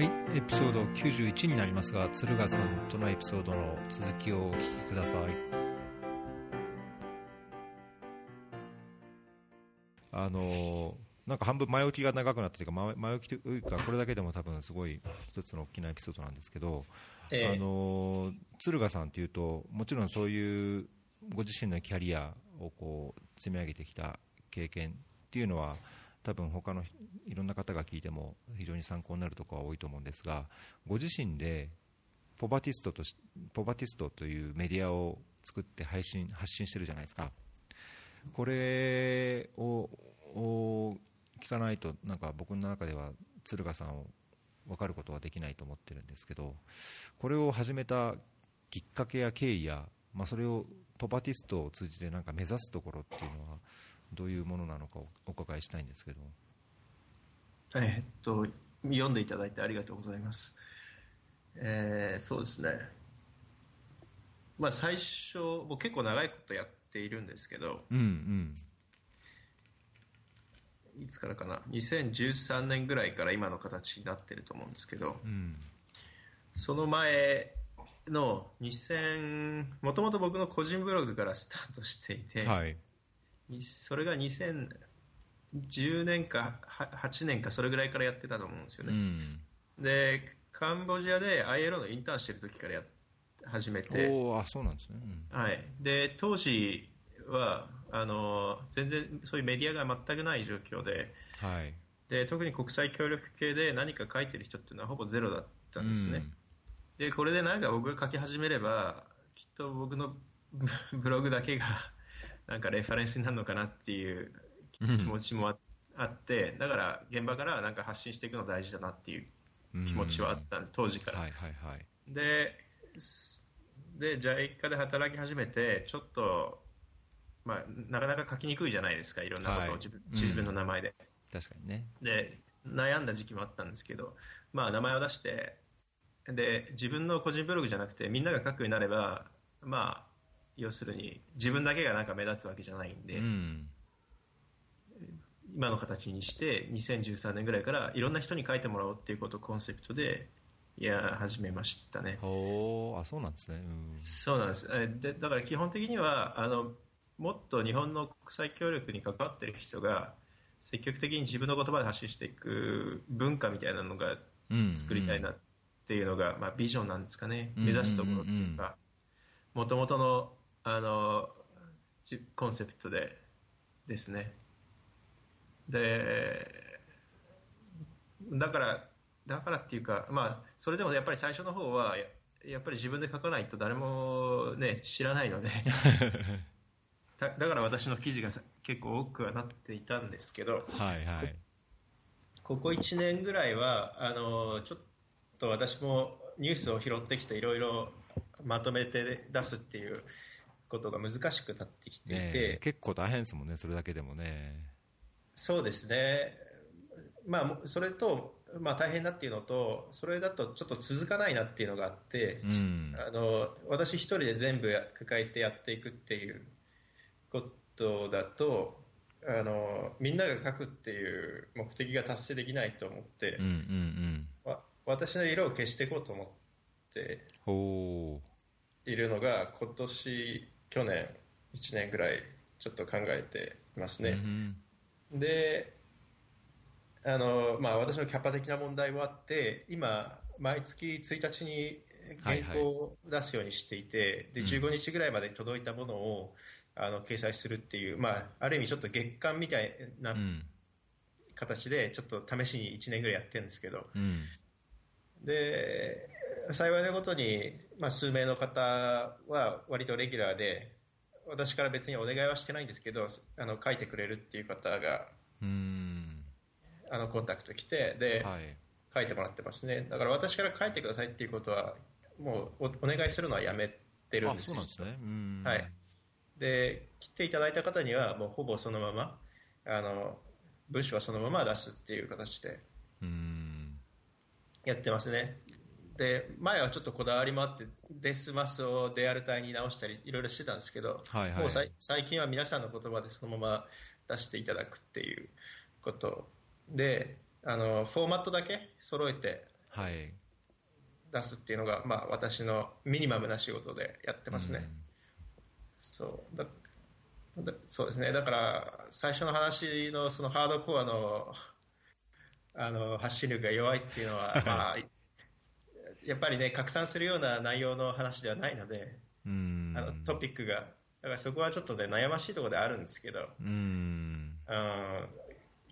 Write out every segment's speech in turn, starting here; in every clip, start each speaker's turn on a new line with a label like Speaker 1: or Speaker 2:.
Speaker 1: はい、エピソード91になりますが、鶴賀さんとのエピソードの続きをお聞きください。あのなんか半分前置きが長くなったというか、前前置きというか、これだけでも多分すごい一つの大きなエピソードなんですけど、
Speaker 2: ええ
Speaker 1: あの鶴賀さんというと、もちろんそういうご自身のキャリアをこう積み上げてきた経験っていうのは、多分他のいろんな方が聞いても非常に参考になるところは多いと思うんですが、ご自身でポバティストとしポバティストというメディアを作って配信発信してるじゃないですか。これを聞かないとなんか僕の中では鶴賀さんを分かることはできないと思ってるんですけどこれを始めたきっかけや経緯や、まあ、それをポバティストを通じてなんか目指すところっていうのはどういうものなのかをお伺いしたいんですけど。
Speaker 2: えーっと、読んでいただいてありがとうございます。えーそうですね。まあ最初、僕結構長いことやっているんですけど、
Speaker 1: うんうん。
Speaker 2: いつからかな、2013年ぐらいから今の形になってると思うんですけど、
Speaker 1: うん。
Speaker 2: その前の2000、もともと僕の個人ブログからスタートしていて、
Speaker 1: はい。
Speaker 2: にそれが2010年かは8年かそれぐらいからやってたと思うんですよね。
Speaker 1: うん。
Speaker 2: でカンボジアで ILO のインターンしてる時からやっ始めて、
Speaker 1: あそうなんですね、うん。
Speaker 2: はい、で当時はあの全然そういうメディアが全くない状況で。
Speaker 1: はい。
Speaker 2: で特に国際協力系で何か書いてる人っていうのはほぼゼロだったんですね、でこれで何か僕が書き始めればきっと僕のブ ブログだけがなんかレファレンスになるのかなっていう
Speaker 1: うん
Speaker 2: 気持ちもああってだから現場からなんか発信していくの大事だなっていう
Speaker 1: うん。
Speaker 2: 気持ちはあったんです当時から、
Speaker 1: はいはいはい。
Speaker 2: ですで JICA で働き始めてちょっと、まあ、なかなか書きにくいじゃないですかいろんなこと
Speaker 1: はい。
Speaker 2: を自分,、
Speaker 1: うん
Speaker 2: 自分の名前で。
Speaker 1: 確かにね。
Speaker 2: で悩んだ時期もあったんですけど、まあ、名前を出してで自分の個人ブログじゃなくてみんなが書くようになれば、まあ、要するに自分だけがなんか目立つわけじゃないんで、
Speaker 1: うん。
Speaker 2: 今の形にして2013年ぐらいからいろんな人に書いてもらおうっていうことをコンセプトでいや始めましたね。
Speaker 1: ほーあそうなんですね、うん。
Speaker 2: そうなんです。えでだから基本的にはあのもっと日本の国際協力に関わっている人が積極的に自分の言葉で発信していく文化みたいなのが
Speaker 1: うん。
Speaker 2: 作りたいなっていうのが、まあ、ビジョンなんですかね、
Speaker 1: うん。
Speaker 2: 目指すところっていうか、もともとのあのじコンセプトでですね。でだからだからっていうか、まあ、それでもやっぱり最初の方はややっぱり自分で書かないと誰も、ね、知らないので。だだから私の記事がさ結構多くはなっていたんですけど。
Speaker 1: はいはい。
Speaker 2: ここ1年ぐらいはあのちょっと私もニュースを拾ってきていろいろまとめて出すっていうことが難しくなってきていて、
Speaker 1: ねえ結構大変ですもんねそれだけでもね。
Speaker 2: そうですね、まあ、もそれと、まあ、大変だっていうのとそれだとちょっと続かないなっていうのがあって、
Speaker 1: うん。
Speaker 2: あの私一人で全部や抱えてやっていくっていうことだとあのみんなが書くっていう目的が達成できないと思って、
Speaker 1: うんうんうん。
Speaker 2: わ私の色を消していこうと思って
Speaker 1: ほ
Speaker 2: いるのが今年去年1年ぐらいちょっと考えています
Speaker 1: う、
Speaker 2: ね。
Speaker 1: うん。
Speaker 2: であの、まあ、私のキャパ的な問題もあって今、毎月1日に原稿を出すようにしていて、で
Speaker 1: うん。
Speaker 2: 15日ぐらいまでに届いたものをあの掲載するっていう、まあ、ある意味ちょっと月間みたいな
Speaker 1: うん。
Speaker 2: 形でちょっと試しに1年ぐらいやってるんですけど。
Speaker 1: うん。
Speaker 2: で幸いなことに、まあ、数名の方は割とレギュラーで私から別にお願いはしてないんですけどあの書いてくれるっていう方が
Speaker 1: うん。
Speaker 2: あのコンタクト来てで、
Speaker 1: はい。
Speaker 2: 書いてもらってますね。だから私から書いてくださいっていうことはもうおお願いするのはやめてるん
Speaker 1: あ
Speaker 2: ですよ。
Speaker 1: そうなんで
Speaker 2: はい。で来ていただいた方にはもうほぼそのままあの文章はそのまま出すっていう形で
Speaker 1: うん。
Speaker 2: やってますねで前はちょっとこだわりもあってデスマスをデアル体に直したりいろいろしてたんですけど、
Speaker 1: はいはい
Speaker 2: もう最近は皆さんの言葉でそのまま出していただくっていうことであのフォーマットだけ揃えて
Speaker 1: はい。
Speaker 2: 出すっていうのが、まあ、私のミニマムな仕事でやってますね。そうだだそうですね、だから最初の話のそのハードコアのあの発信力が弱いっていうのは、まあ、やっぱりね、拡散するような内容の話ではないので、
Speaker 1: うん。
Speaker 2: あのトピックが、だからそこはちょっとね、悩ましいところであるんですけど、
Speaker 1: うん。
Speaker 2: うん。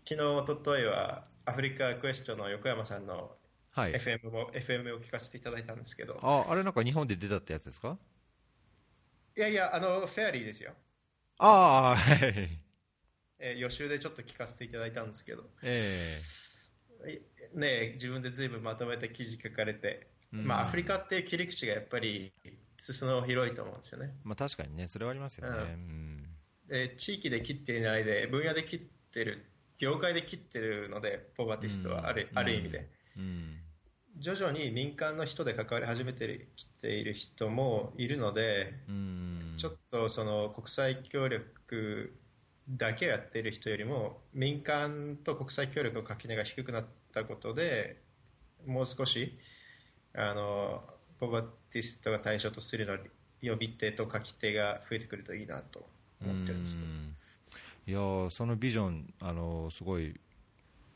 Speaker 2: 昨日、おとといはアフリカクエスチョンの横山さんの
Speaker 1: はい。
Speaker 2: FM も、FM を聞かせていただいたんですけど、
Speaker 1: あ、あれなんか日本で出たってやつですか？
Speaker 2: いやいや、あのフェアリーですよ、
Speaker 1: ああ、はい。
Speaker 2: えー予習でちょっと聞かせていただいたんですけど、
Speaker 1: え
Speaker 2: ね、自分でずいぶんまとめて記事書かれて、
Speaker 1: うん
Speaker 2: まあ、アフリカっていう切り口がやっぱり裾野広いと思うんですよね。
Speaker 1: まあ確かにね、それはありますよね。
Speaker 2: う
Speaker 1: うん。
Speaker 2: で地域で切っていないで、分野で切ってる、業界で切ってるので、ポバティストはある,、
Speaker 1: うん
Speaker 2: ある意味で。
Speaker 1: うん。
Speaker 2: 徐々に民間の人で関わり始めてきている人もいるので、
Speaker 1: うん。
Speaker 2: ちょっとその国際協力だけやっている人よりも民間と国際協力の垣根が低くなったことでもう少しあのポバティストが対象とするの呼び手と書き手が増えてくるといいなと思ってるんですけど
Speaker 1: うんいやーそのビジョン、あのーすごい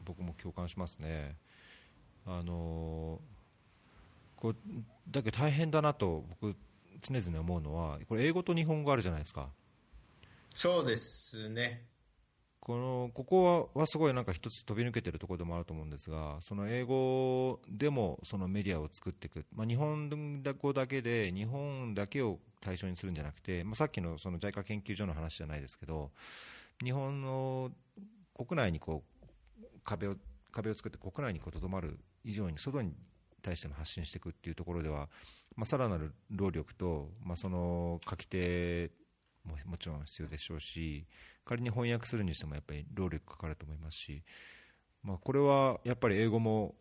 Speaker 1: 僕も共感しますね。あのーこうだけど大変だなと僕常々思うのはこれ英語と日本語あるじゃないですか。
Speaker 2: そうですね
Speaker 1: このここははすごいなんか一つ飛び抜けてるところでもあると思うんですが、その英語でもそのメディアを作っていく、まあ、日本語だけで日本だけを対象にするんじゃなくて、まあ、さっきのその JICA 研究所の話じゃないですけど、日本の国内にこう壁を壁を作って国内にとどまる以上に外に対しても発信していくっていうところでは、まあ、さらなる労力と、まあ、その書き手ももちろん必要でしょうし、仮に翻訳するにしてもやっぱり労力かかると思いますし、まあ、これはやっぱり英語も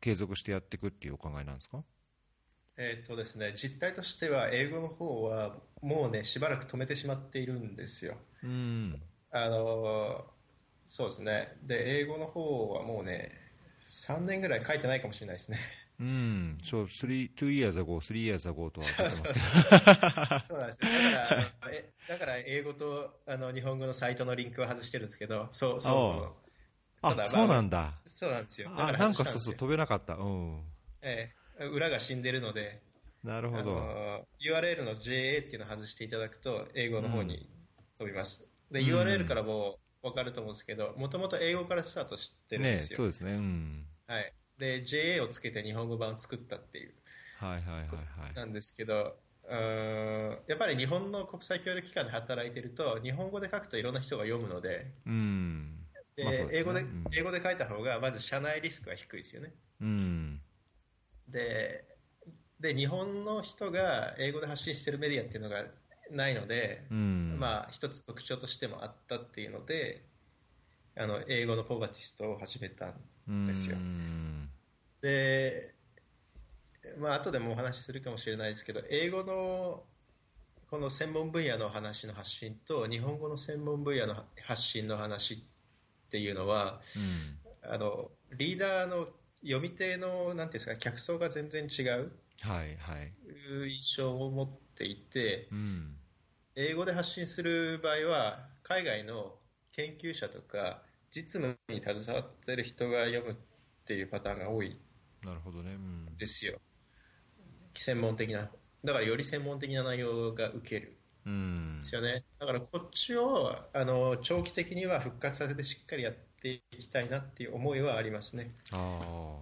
Speaker 1: 継続してやっていくっていうお考えなんですか？
Speaker 2: えーっとですね実態としては英語の方はもうねしばらく止めてしまっているんですよ。
Speaker 1: うん、
Speaker 2: あのそうですね。で英語の方はもうね3年ぐらい書いてないかもしれないですね
Speaker 1: うん、そう、three, two years ago, three years ago とは書いてますけど、
Speaker 2: そうなんですよだからえだから英語とあの日本語のサイトのリンクを外してるんですけどそうそう
Speaker 1: あそうなんだ。
Speaker 2: そうなんですよだ
Speaker 1: あ、
Speaker 2: から
Speaker 1: なんかそうそう、飛べなかった。うん。
Speaker 2: ええ裏が死んでるのであ
Speaker 1: なるほど。
Speaker 2: の URL の JA っていうのを外していただくと英語の方に飛びます、で
Speaker 1: うん
Speaker 2: URL からも分かると思うんですけどもともと英語からスタートしてるん
Speaker 1: ね
Speaker 2: ですよ、
Speaker 1: そうですね。うん。
Speaker 2: はい、で JA をつけて日本語版を作ったっていう
Speaker 1: はいはいはいはい。
Speaker 2: なんですけどうーんやっぱり日本の国際協力機関で働いてると日本語で書くといろんな人が読むので
Speaker 1: うん。
Speaker 2: で英語で
Speaker 1: うん
Speaker 2: 英語で書いた方がまず社内リスクが低いですよね
Speaker 1: うん。
Speaker 2: でで日本の人が英語で発信してるメディアっていうのがないので、
Speaker 1: うん。
Speaker 2: まあ一つ特徴としてもあったっていうのであの英語のポバティストを始めたんですよ
Speaker 1: うん。
Speaker 2: で、まあ後でもお話しするかもしれないですけど英語のこの専門分野の話の発信と日本語の専門分野の発信の話っていうのはあのリーダーの読み手のなんていうんですか客層が全然違う
Speaker 1: はいはい。
Speaker 2: 印象を持っていて
Speaker 1: うん。
Speaker 2: 英語で発信する場合は海外の研究者とか実務に携わってる人が読むっていうパターンが多い
Speaker 1: なるほどね。うん。
Speaker 2: ですよ。専門的な。だからより専門的な内容が受ける。
Speaker 1: うん。
Speaker 2: んですよね。だからこっちをあの長期的には復活させてしっかりやっていきたいなっていう思いはありますね。
Speaker 1: あ。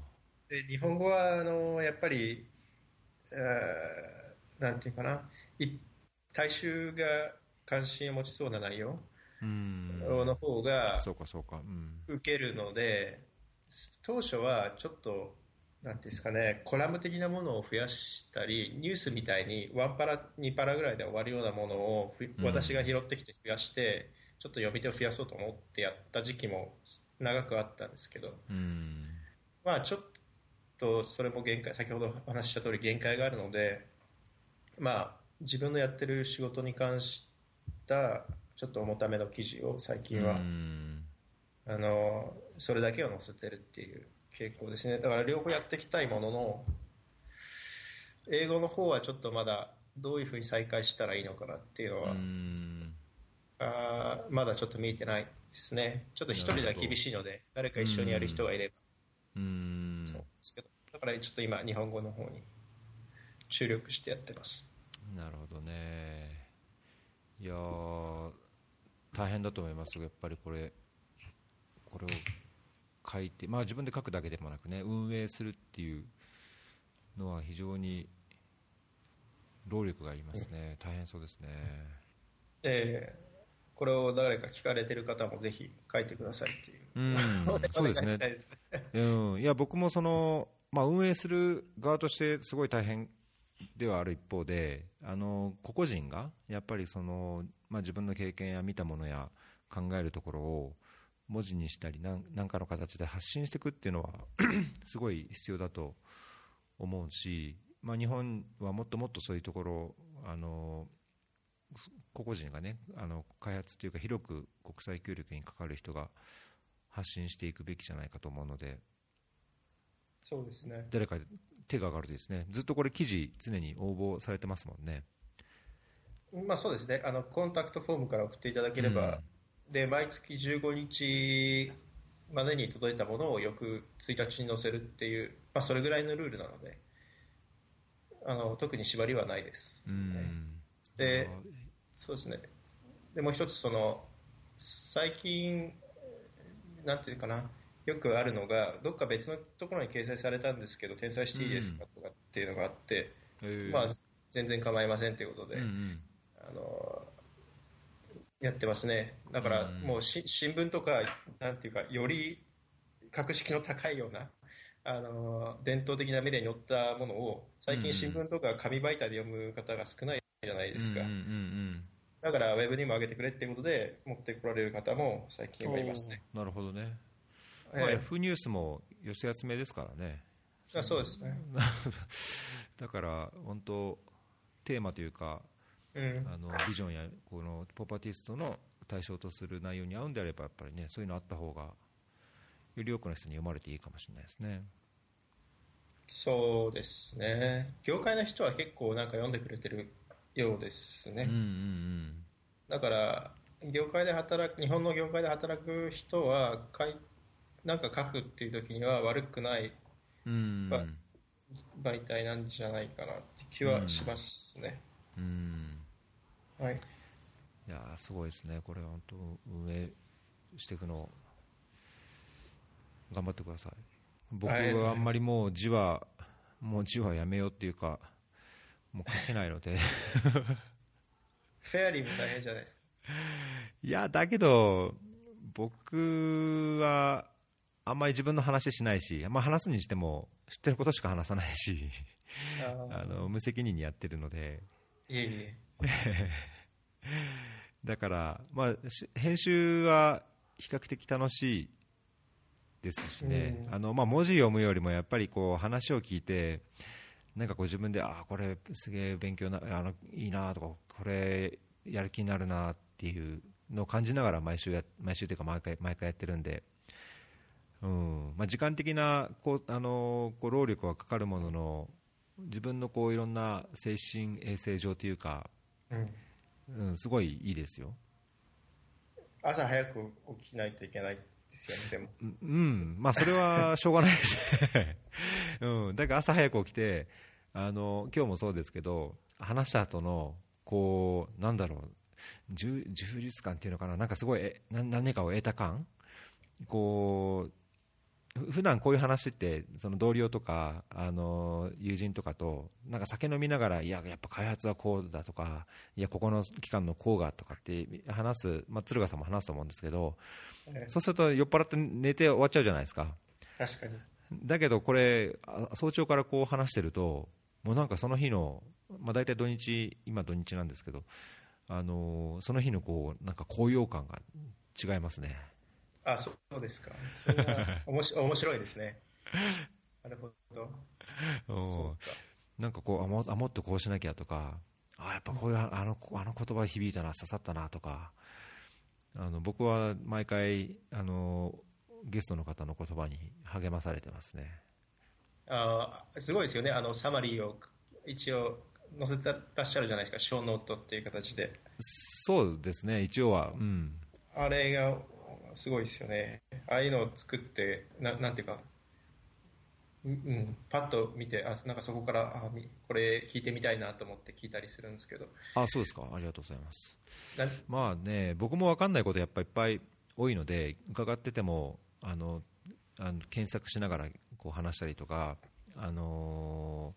Speaker 2: で日本語はあのやっぱりあーなんていうかな。い大衆が関心を持ちそうな内容。の方が
Speaker 1: そうかそうか。うん。
Speaker 2: 受けるので当初はちょっとなんていうんですかねコラム的なものを増やしたりニュースみたいにワンパラ2パラぐらいで終わるようなものを私が拾ってきて増やしてちょっと読み手を増やそうと思ってやった時期も長くあったんですけど
Speaker 1: うん。
Speaker 2: まあちょっとそれも限界先ほどお話しした通り限界があるのでまあ自分のやってる仕事に関したちょっと重ための記事を最近は、
Speaker 1: うん
Speaker 2: あのそれだけを載せてるっていう傾向ですね。だから両方やっていきたいものの、英語の方はちょっとまだどういうふうに再開したらいいのかなっていうのは、あまだちょっと見えてないですね。ちょっと一人では厳しいので、誰か一緒にやる人がいれば。
Speaker 1: うん
Speaker 2: そうですけど、だからちょっと今、日本語の方に注力してやってます。
Speaker 1: なるほどね。いやー大変だと思いますよ、やっぱりこれ、これを書いて、まあ、自分で書くだけでもなくね、運営するっていうのは非常に労力がありますね、大変そうですね。
Speaker 2: で、これを誰か聞かれてる方もぜひ書いてくださいっていう。
Speaker 1: うん
Speaker 2: お願い
Speaker 1: そうですね
Speaker 2: したいですね。
Speaker 1: うん、いや僕もその、まあ、運営する側としてすごい大変ではある一方であの個々人がやっぱりその、まあ、自分の経験や見たものや考えるところを文字にしたり何何かの形で発信していくっていうのは すごい必要だと思うし、まあ、日本はもっともっとそういうところあの個々人がねあの開発というか広く国際協力にかかる人が発信していくべきじゃないかと思うので
Speaker 2: そうですね。
Speaker 1: 誰か手が上がるとですねずっとこれ記事常に応募されてますもんね
Speaker 2: まあそうですね。あの、コンタクトフォームから送っていただければ、で、毎月15日までに届いたものを翌1日に載せるっていう、まあそれぐらいのルールなので、あの、特に縛りはないです。
Speaker 1: うん。
Speaker 2: ね。で、そうですね。で、もう一つ、その、最近、なんていうかな、よくあるのが、どっか別のところに掲載されたんですけど、転載していいですかとかっていうのがあって、
Speaker 1: えー。
Speaker 2: まあ、全然構いませんということで、
Speaker 1: うんうん
Speaker 2: あのやってますね。だから、
Speaker 1: うん
Speaker 2: もうし新聞とか、なんていうか、より格式の高いような、あの伝統的なメディアに載ったものを、最近新聞とか紙媒体で読む方が少ないじゃないですか。
Speaker 1: うんうんうん
Speaker 2: だから、ウェブにも上げてくれっていうことで、持ってこられる方も最近はいますね。
Speaker 1: なるほどね、
Speaker 2: ええ
Speaker 1: まあ、F ニュースも寄せ集めですからね
Speaker 2: あそうですね。
Speaker 1: だから本当テーマというか
Speaker 2: うん。
Speaker 1: あのビジョンやこのポパティストの対象とする内容に合うんであればやっぱりねそういうのあった方がより多くの人に読まれていいかもしれないですね
Speaker 2: そうですね。業界の人は結構なんか読んでくれてるようですね。
Speaker 1: うんうん
Speaker 2: だから、業界で働く、日本の業界で働く人は、かいなんか書くっていう時には悪くない
Speaker 1: うんう
Speaker 2: 媒体なんじゃないかなって気はしますね。
Speaker 1: うん
Speaker 2: はい。
Speaker 1: いやーすごいですねこれ本当運営していくの頑張ってください僕はあんまりもう字はもう字はやめようっていうかもう書けないので
Speaker 2: フェアリーも大変じゃないですか。
Speaker 1: いやだけど僕はあんまり自分の話しないし、まあ、話すにしても知ってることしか話さないし
Speaker 2: あ
Speaker 1: あの無責任にやってるので
Speaker 2: いえいえ。
Speaker 1: だから、まあ、し編集は比較的楽しいですしね、
Speaker 2: うん。
Speaker 1: あのまあ、文字読むよりもやっぱりこう話を聞いて、なんかこう自分で、あこれすげえ勉強なあのいいなとか、これやる気になるなっていうのを感じながら毎週や、毎週というか毎回毎回やってるんで、うん。まあ、時間的なこうあのこう労力はかかるものの、自分のこういろんな精神衛生上というか、
Speaker 2: うん。
Speaker 1: うん、すごいいいですよ。
Speaker 2: 朝早く起きないといけないですよね、でも。
Speaker 1: うんうん、まあそれはしょうがないですね。うん、だから朝早く起きて、あの今日もそうですけど、話した後のこうなんだろう、充充実感っていうのかな、なんかすごいえ何何かを得た感、こうふ普段こういう話ってその同僚とかあの友人とかとなんか酒飲みながらいややっぱ開発はこうだとかいやここの機関のこうがとかって話す、まあ、鶴ヶさんも話すと思うんですけど
Speaker 2: ええ。
Speaker 1: そうすると酔っ払って寝て終わっちゃうじゃないですか。
Speaker 2: 確かに。
Speaker 1: だけどこれあ早朝からこう話してるともうなんかその日の、まあ、大体土日今土日なんですけどあのその日のこうなんか高揚感が違いますね
Speaker 2: あ、そうですか。それは おもし面白いですね。なるほど。
Speaker 1: うん
Speaker 2: そうか。
Speaker 1: なんかこうあもあもっとこうしなきゃとかあやっぱこういうあのあの言葉響いたな刺さったなとかあの僕は毎回あのゲストの方の言葉に励まされてますね。
Speaker 2: あすごいですよね、あのサマリーを一応載せてらっしゃるじゃないですか、ショーノートっていう形で。
Speaker 1: そうですね、一応は。うん、
Speaker 2: あれがすごいですよね。ああいうのを作って、ななんていうか、うん、パッと見て、あなんかそこからあこれ聞いてみたいなと思って聞いたりするんですけど。
Speaker 1: あそうですか、ありがとうございます。まあね、僕も分かんないことやっぱいっぱい多いので、伺ってても、あのあの検索しながらこう話したりとか、あの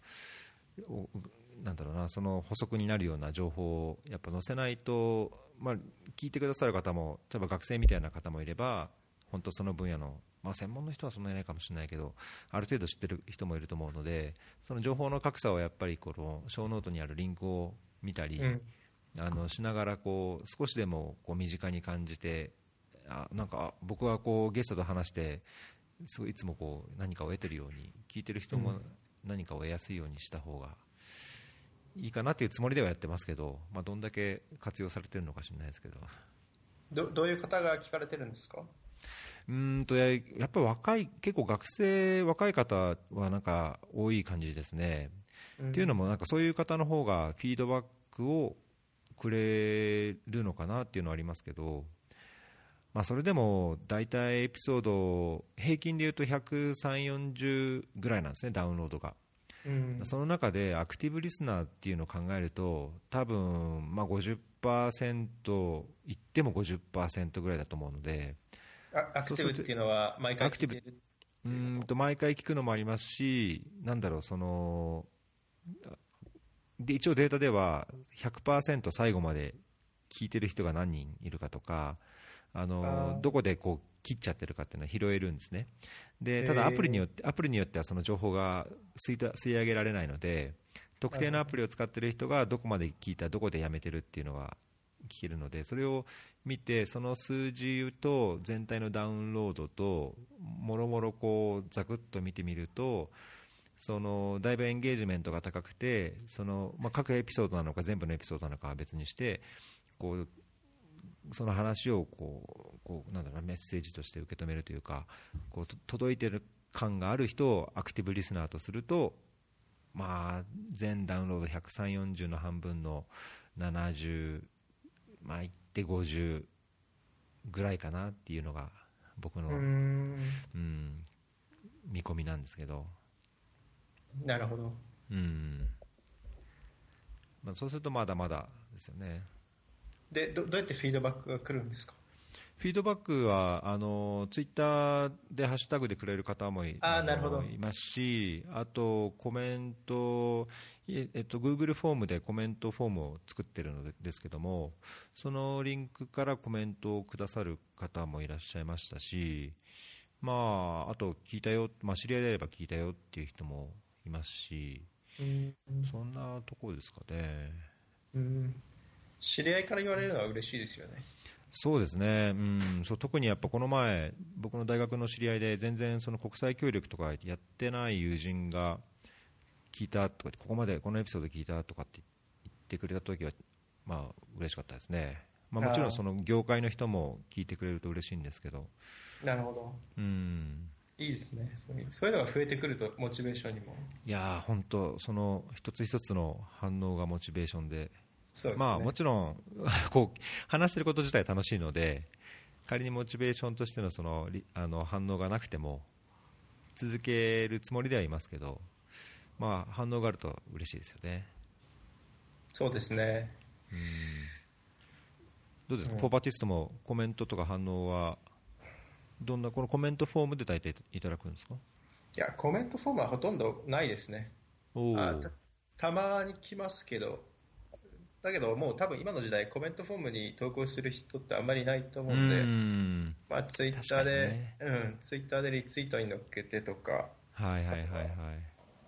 Speaker 1: ー、なんだろうな、その補足になるような情報をやっぱ載せないと、まあ、聞いてくださる方も、例えば学生みたいな方もいれば、本当その分野の、まあ、専門の人はそんなにいないかもしれないけど、ある程度知ってる人もいると思うので、その情報の格差をやっぱりこの show note にあるリンクを見たり、うん、あのしながらこう少しでもこう身近に感じて、あなんか僕はこうゲストと話してすごいいつもこう何かを得てるように聞いてる人も何かを得やすいようにした方がいいかなというつもりではやってますけど、まあ、どんだけ活用されてるのか知らないですけど。
Speaker 2: どどういう方が聞かれてるんですか？
Speaker 1: うんとややっぱり若い結構学生若い方はなんか多い感じですね、うん、っていうのもなんかそういう方の方がフィードバックをくれるのかなっていうのはありますけどまあ、それでも大体エピソード平均でいうと130、40ぐらいなんですね、ダウンロードが。うん、その中でアクティブリスナーっていうのを考えると多分まあ50%いっても50%ぐらいだと思うので
Speaker 2: アクティブっていうのは毎回聞
Speaker 1: くうんと毎回聞くのもありますしなんだろうそので一応データでは100%最後まで聞いてる人が何人いるかとかあのどこでこう切っちゃってるかっていうのは拾えるんですね。でただアプリによってアプリによってはその情報が吸い吸い上げられないので特定のアプリを使っている人がどこまで聞いたどこでやめてるっていうのが聞けるのでそれを見てその数字と全体のダウンロードともろもろこうざくっと見てみるとそのだいぶエンゲージメントが高くてその、まあ、各エピソードなのか全部のエピソードなのかは別にしてこうその話をこうこうなんだろうメッセージとして受け止めるというかこう届いてる感がある人をアクティブリスナーとすると、まあ、全ダウンロード130、40の半分の70、まあ、いって50ぐらいかなっていうのが僕のうん見込みなんですけど。
Speaker 2: なるほど。
Speaker 1: うんまあ、そうするとまだまだですよね。
Speaker 2: でどどうやってフィードバックが来るんですか？
Speaker 1: フィードバックはあのツイッターでハッシュタグでくれる方もい
Speaker 2: あなるほど。
Speaker 1: いますし、あとコメント、えっと、Google フォームでコメントフォームを作ってるのですけども、そのリンクからコメントをくださる方もいらっしゃいましたし、まあ、あと聞いたよ、まあ、知り合いであれば聞いたよっていう人もいますし、うん、そんなところですかね。
Speaker 2: うん知り合いから言われるのは嬉しいですよね。
Speaker 1: そうですね、うん、そう特にやっぱこの前、僕の大学の知り合いで全然その国際協力とかやってない友人が聞いたとか、ここまでこのエピソード聞いたとかって言ってくれたときは、まあ嬉しかったですね、まあ、もちろんその業界の人も聞いてくれると嬉しいんですけど。
Speaker 2: なるほど、
Speaker 1: うん、
Speaker 2: いいですねそういう、そういうのが増えてくると、モチベーションにも。
Speaker 1: いや本当、その一つ一つの反応がモチベーションで。ね、まあ、もちろん こう話してること自体楽しいので仮にモチベーションとしてのそのあの反応がなくても続けるつもりではいますけど、まあ、反応があると嬉しいですよね。
Speaker 2: そうですね。うん。
Speaker 1: どうですか、うん、ポーパティストもコメントとか反応はどんなこのコメントフォームで大体いただくんですか？
Speaker 2: いやコメントフォームはほとんどないですね。たたまに来ますけどだけど、もう多分今の時代、コメントフォームに投稿する人ってあんまりいないと思うんで、んまあ、ツイッターで、ね、うん、ツイッターでリツイートに乗っけてとか、
Speaker 1: はいはいはいはい。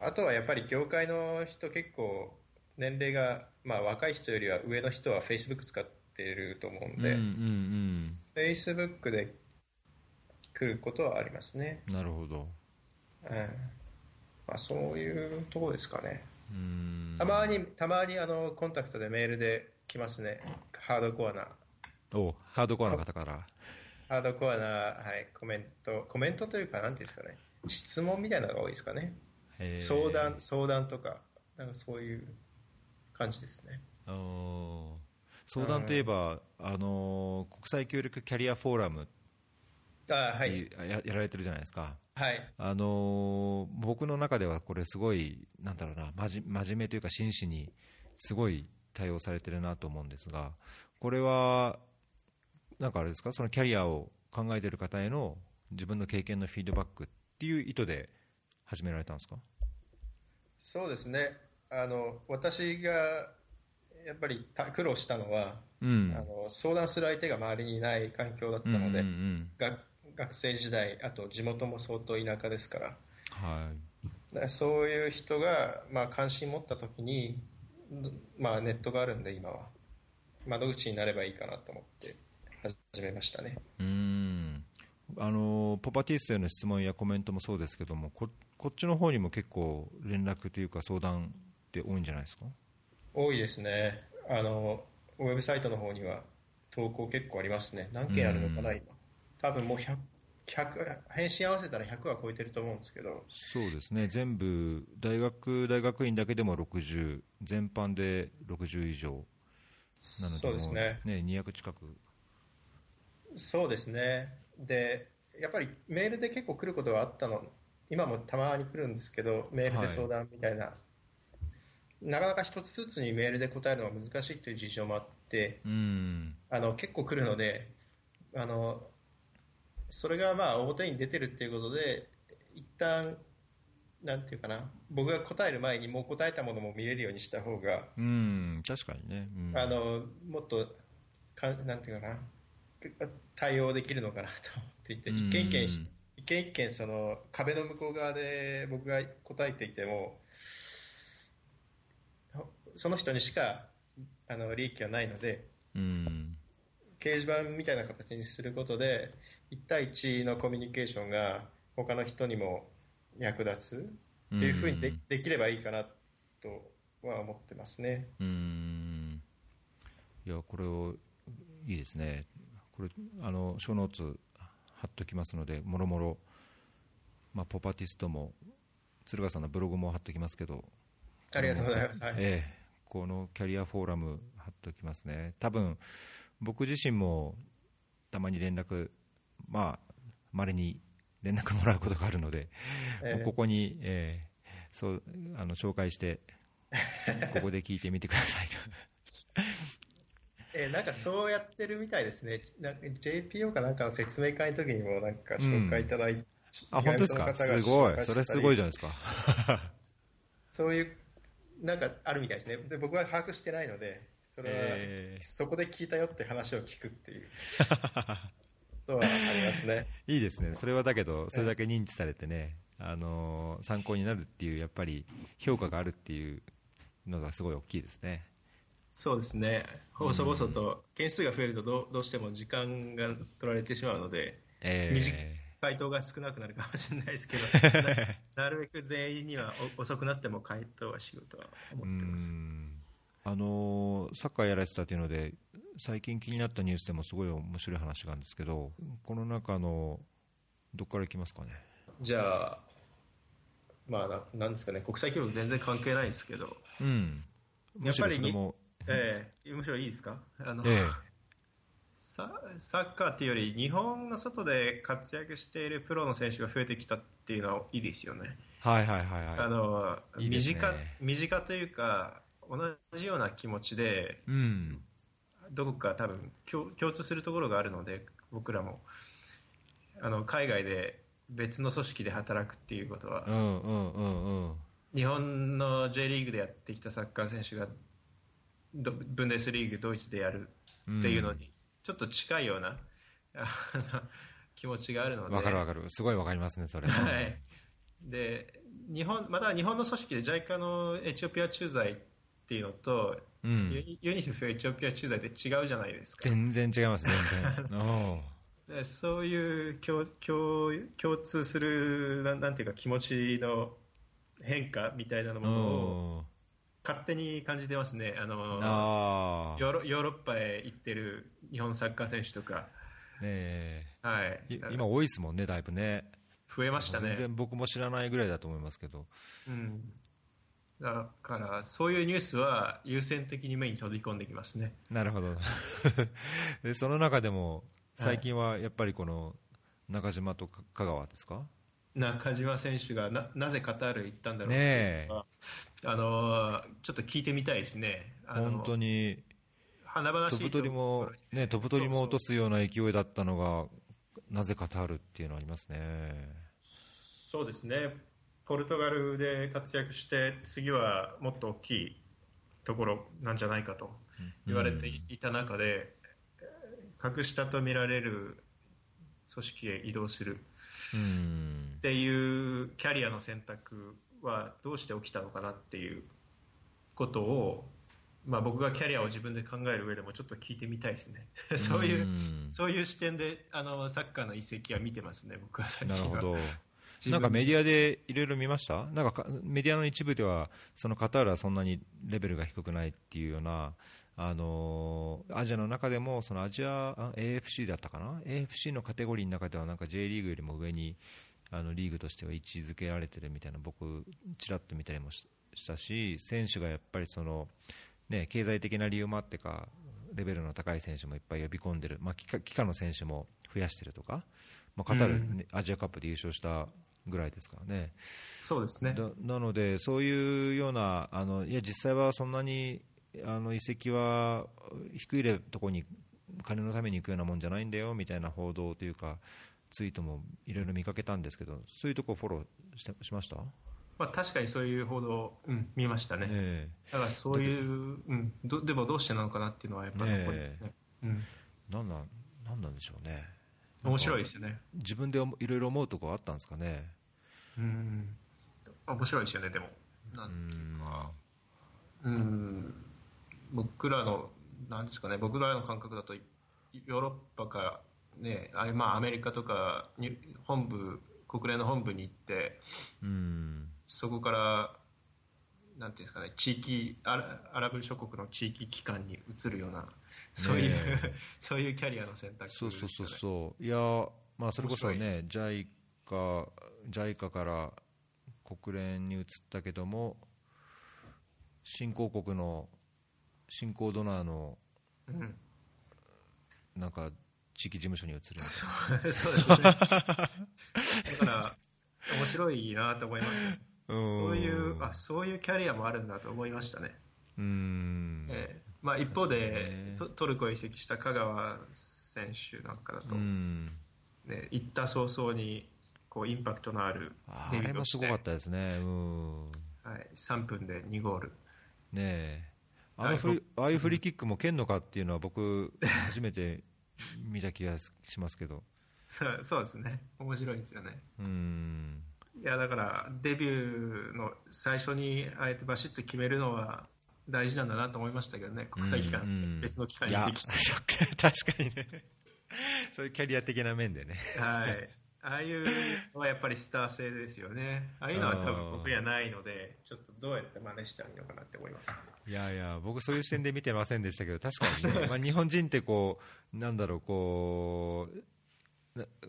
Speaker 2: あとはやっぱり業界の人結構、年齢が、まあ、若い人よりは上の人は Facebook 使ってると思うんで、うんうんうん、Facebook で来ることはありますね。
Speaker 1: なるほど。
Speaker 2: うんまあ、そういうところですかね。たまに、たまにあのコンタクトでメールで来ますね、ハードコアな。
Speaker 1: おハードコアな方から。
Speaker 2: ハードコアな、はい、コメント、コメントというか、なんていうんですかね、質問みたいなのが多いですかね。相談、相談とか、なんかそういう感じですね。
Speaker 1: 相談といえば、あの国際協力キャリアフォーラム
Speaker 2: あ、はい、
Speaker 1: ややられてるじゃないですか、
Speaker 2: はい。
Speaker 1: あの僕の中ではこれ、すごい、なんだろうな、真面目というか、真摯にすごい対応されてるなと思うんですが、これは、なんかあれですか、そのキャリアを考えている方への自分の経験のフィードバックっていう意図で始められたんですか？
Speaker 2: そうですね、あの私がやっぱり苦労したのは、うん、あの相談する相手が周りにいない環境だったので、うんうんうん、学生時代、あと地元も相当田舎ですから、
Speaker 1: はい、
Speaker 2: らそういう人が、まあ、関心持ったときに、まあ、ネットがあるんで、今は。窓口になればいいかなと思って始めましたね。
Speaker 1: うん。あのポパティストへの質問やコメントもそうですけどもここっちの方にも結構連絡というか相談って多いんじゃないですか？
Speaker 2: 多いですね。あのウェブサイトの方には投稿結構ありますね。何件あるのかな今。多分もう 100, 100返信合わせたら100は超えてると思うんですけど。
Speaker 1: そうですね。全部大学大学院だけでも60全般で60以上。なので
Speaker 2: そうですね。
Speaker 1: ね200近く。
Speaker 2: そうですね。でやっぱりメールで結構来ることがあったの今もたまに来るんですけどメールで相談みたいな、はい、なかなか一つずつにメールで答えるのが難しいという事情もあってあの結構来るのであのそれがまあ表に出てるっていうことで一旦なんていうかな僕が答える前にもう答えたものも見れるようにした方が
Speaker 1: うん確かにね、
Speaker 2: うん、あのもっとかなんていうかな対応できるのかなと思っていて、一件一件一件一件その壁の向こう側で僕が答えていてもその人にしかあの利益はないので、掲示板みたいな形にすることで1対1のコミュニケーションが他の人にも役立つっていうふうにで,、できればいいかなとは思ってますね。
Speaker 1: うん。いやこれをいいですね、これあの小ノーツ貼っときますので、もろもろ、まあ、ポパティストも鶴ヶさんのブログも貼っときますけど、
Speaker 2: ありがとうございます、
Speaker 1: ええ、このキャリアフォーラム貼っときますね、多分僕自身もたまに連絡、まあ、稀に連絡もらうことがあるので、えー、ここに、えー、そうあの紹介して、ここで聞いてみてくださいと。
Speaker 2: えー、なんかそうやってるみたいですね、なんか JPO かなんかの説明会の時にもなんか紹介いただいて、うん、
Speaker 1: あ本当ですか、すごい、それすごいじゃないですか。
Speaker 2: そういう、なんかあるみたいですね、で僕は把握してないので、それは、えー、そこで聞いたよって話を聞くっていう。ことはありますね。
Speaker 1: いいですね、それはだけど、それだけ認知されてね、あのー、参考になるっていう、やっぱり評価があるっていうのがすごい大きいですね。
Speaker 2: そうですね、細々と、件数が増えるとどどうしても時間が取られてしまうので、えー、回答が少なくなるかもしれないですけど、なるべく全員には遅くなっても回答はしようとは思ってます。
Speaker 1: あのサッカーやられてたというので最近気になったニュースでもすごい面白い話があるんですけどこの中のどこからいきますかね？
Speaker 2: じゃあまあなんですかね？国際記録全然関係ないですけど、
Speaker 1: うん、
Speaker 2: やっぱりに、えー、むしろいいですか？あの、えー、ササッカーっていうより日本の外で活躍しているプロの選手が増えてきたっていうのはいいですよね。
Speaker 1: はいはいはいはい。
Speaker 2: あの、身近身近というか同じような気持ちで、
Speaker 1: うん、
Speaker 2: どこか多分共通するところがあるので僕らも。あの海外で別の組織で働くっていうことは、
Speaker 1: うんうんうんうん、
Speaker 2: 日本の J リーグでやってきたサッカー選手がブンデスリーグドイツでやるっていうのに、ちょっと近いような気持ちがあるので。
Speaker 1: わかるわかる。すごいわかりますねそれ。
Speaker 2: はい。で日本また日本の組織で JICA のエチオピア駐在っていうのと、うん、ユニセフエチオピア駐在って違うじゃないですか。
Speaker 1: 全然違います、全
Speaker 2: 然。そういう共共共通するななんていうか気持ちの変化みたいなものを勝手に感じてますね。あのヨー。ロヨーロッパへ行ってる日本サッカー選手とか、
Speaker 1: え。
Speaker 2: はい、
Speaker 1: い今、多いですもんね、だいぶね、
Speaker 2: 増えましたね。
Speaker 1: 全。然僕も知らないぐらいだと思いますけど、
Speaker 2: うん、だから、そういうニュースは優先的に目に飛び込んできますね。
Speaker 1: なるほど、でその中でも、最近はやっぱりこの中島と香川ですか、
Speaker 2: 中島選手がななぜカタール行ったんだろう
Speaker 1: ね
Speaker 2: あのちょっと聞いてみたいですね。
Speaker 1: 本当に
Speaker 2: 華々しい
Speaker 1: 飛ぶ鳥も、ね、飛ぶ鳥も落とすような勢いだったのが、なぜカタールっていうのはありますね。
Speaker 2: そうですね、ポルトガルで活躍して、次はもっと大きいところなんじゃないかと言われていた中で、格下と見られる組織へ移動する
Speaker 1: うん
Speaker 2: っていうキャリアの選択はどうして起きたのかなっていうことを、まあ、僕がキャリアを自分で考える上でもちょっと聞いてみたいですね。そういう
Speaker 1: うん
Speaker 2: そういう視点であのサッカーの移籍は見てますね、僕は最近は。
Speaker 1: なるほど。なんかメディアでいろいろ見ました？なんかかメディアの一部では、そのカタールはそんなにレベルが低くないっていうような、あのーアジアの中でも、そのアジア、あ AFC だったかな ?AFC のカテゴリーの中では、なんか J リーグよりも上に、あのリーグとしては位置づけられてるみたいな、僕、ちらっと見たりもししたし、選手がやっぱりその、ね、経済的な理由もあってか、レベルの高い選手もいっぱい呼び込んでる、まあ、帰化の選手も増やしてるとか、まあ、カタール、ねアジアカップで優勝したぐらいですからね。
Speaker 2: そうですね。
Speaker 1: だなので、そういうような、あのいや、実際はそんなにあの移籍は低いレところに金のために行くようなもんじゃないんだよみたいな報道というか、ツイートもいろいろ見かけたんですけど、そういうところフォローしてしました、
Speaker 2: まあ、確かにそういう報道、うん、見ましたね。
Speaker 1: え
Speaker 2: だからそういう、うん、どでもどうしてなのかなっていうのはやっぱり残りますね。うん、
Speaker 1: えなんなんなんなんでしょうね、
Speaker 2: 面白い
Speaker 1: い
Speaker 2: ですよね。
Speaker 1: 自分で思いろいろ思うところあったんですかね。
Speaker 2: うん、面白いですよね、でも。な
Speaker 1: うんん
Speaker 2: うん、僕らの、なんですかね、僕らの感覚だと、ヨーロッパか、ね、あまあ、アメリカとかに本部、国連の本部に行って、
Speaker 1: うん
Speaker 2: そこから、なんていうんですかね、地域アラ、アラブ諸国の地域機関に移るような、そういう、
Speaker 1: ねえ
Speaker 2: そういうキャリアの選択
Speaker 1: そうそうそう
Speaker 2: う。
Speaker 1: そう、いや、まあ、それこそね、JICA, JICA から国連に移ったけども、新興国の新興ドナーの
Speaker 2: うん、
Speaker 1: なんか地域事務所に移る
Speaker 2: そうそうですよね。だから、面白いなと思いますよ。
Speaker 1: な、
Speaker 2: そういう、あ、そういうキャリアもあるんだと思いましたね。
Speaker 1: うーん、
Speaker 2: ええ。まあ、一方で
Speaker 1: ね、
Speaker 2: トトルコへ移籍した香川選手なんかだと、
Speaker 1: うん、
Speaker 2: ね、行った早々にこうインパクトのある
Speaker 1: あ
Speaker 2: デビューをして
Speaker 1: れもすごかったですね、うん、
Speaker 2: はい、3分で2ゴール。
Speaker 1: ねえ、あのフリああいうフリーキックも蹴んのかっていうのは、僕、初めて見た気がしますけど、
Speaker 2: そうそうですね、面白いですよね。
Speaker 1: うん、
Speaker 2: いやだから、デビューの最初にあえてバシッと決めるのは大事なんだなと思いましたけどね、国際機関、別の機関に移籍して。
Speaker 1: 確かにね、そういうキャリア的な面でね。
Speaker 2: はい、ああいうのはやっぱりスター性ですよね。ああいうのは多分僕にはないので、ちょっとどうやって真似したらいいのかなって思います。
Speaker 1: いやいや、僕、そういう視点で見てませんでしたけど、確かにね、まあ、日本人ってこう、なんだろう、こう、な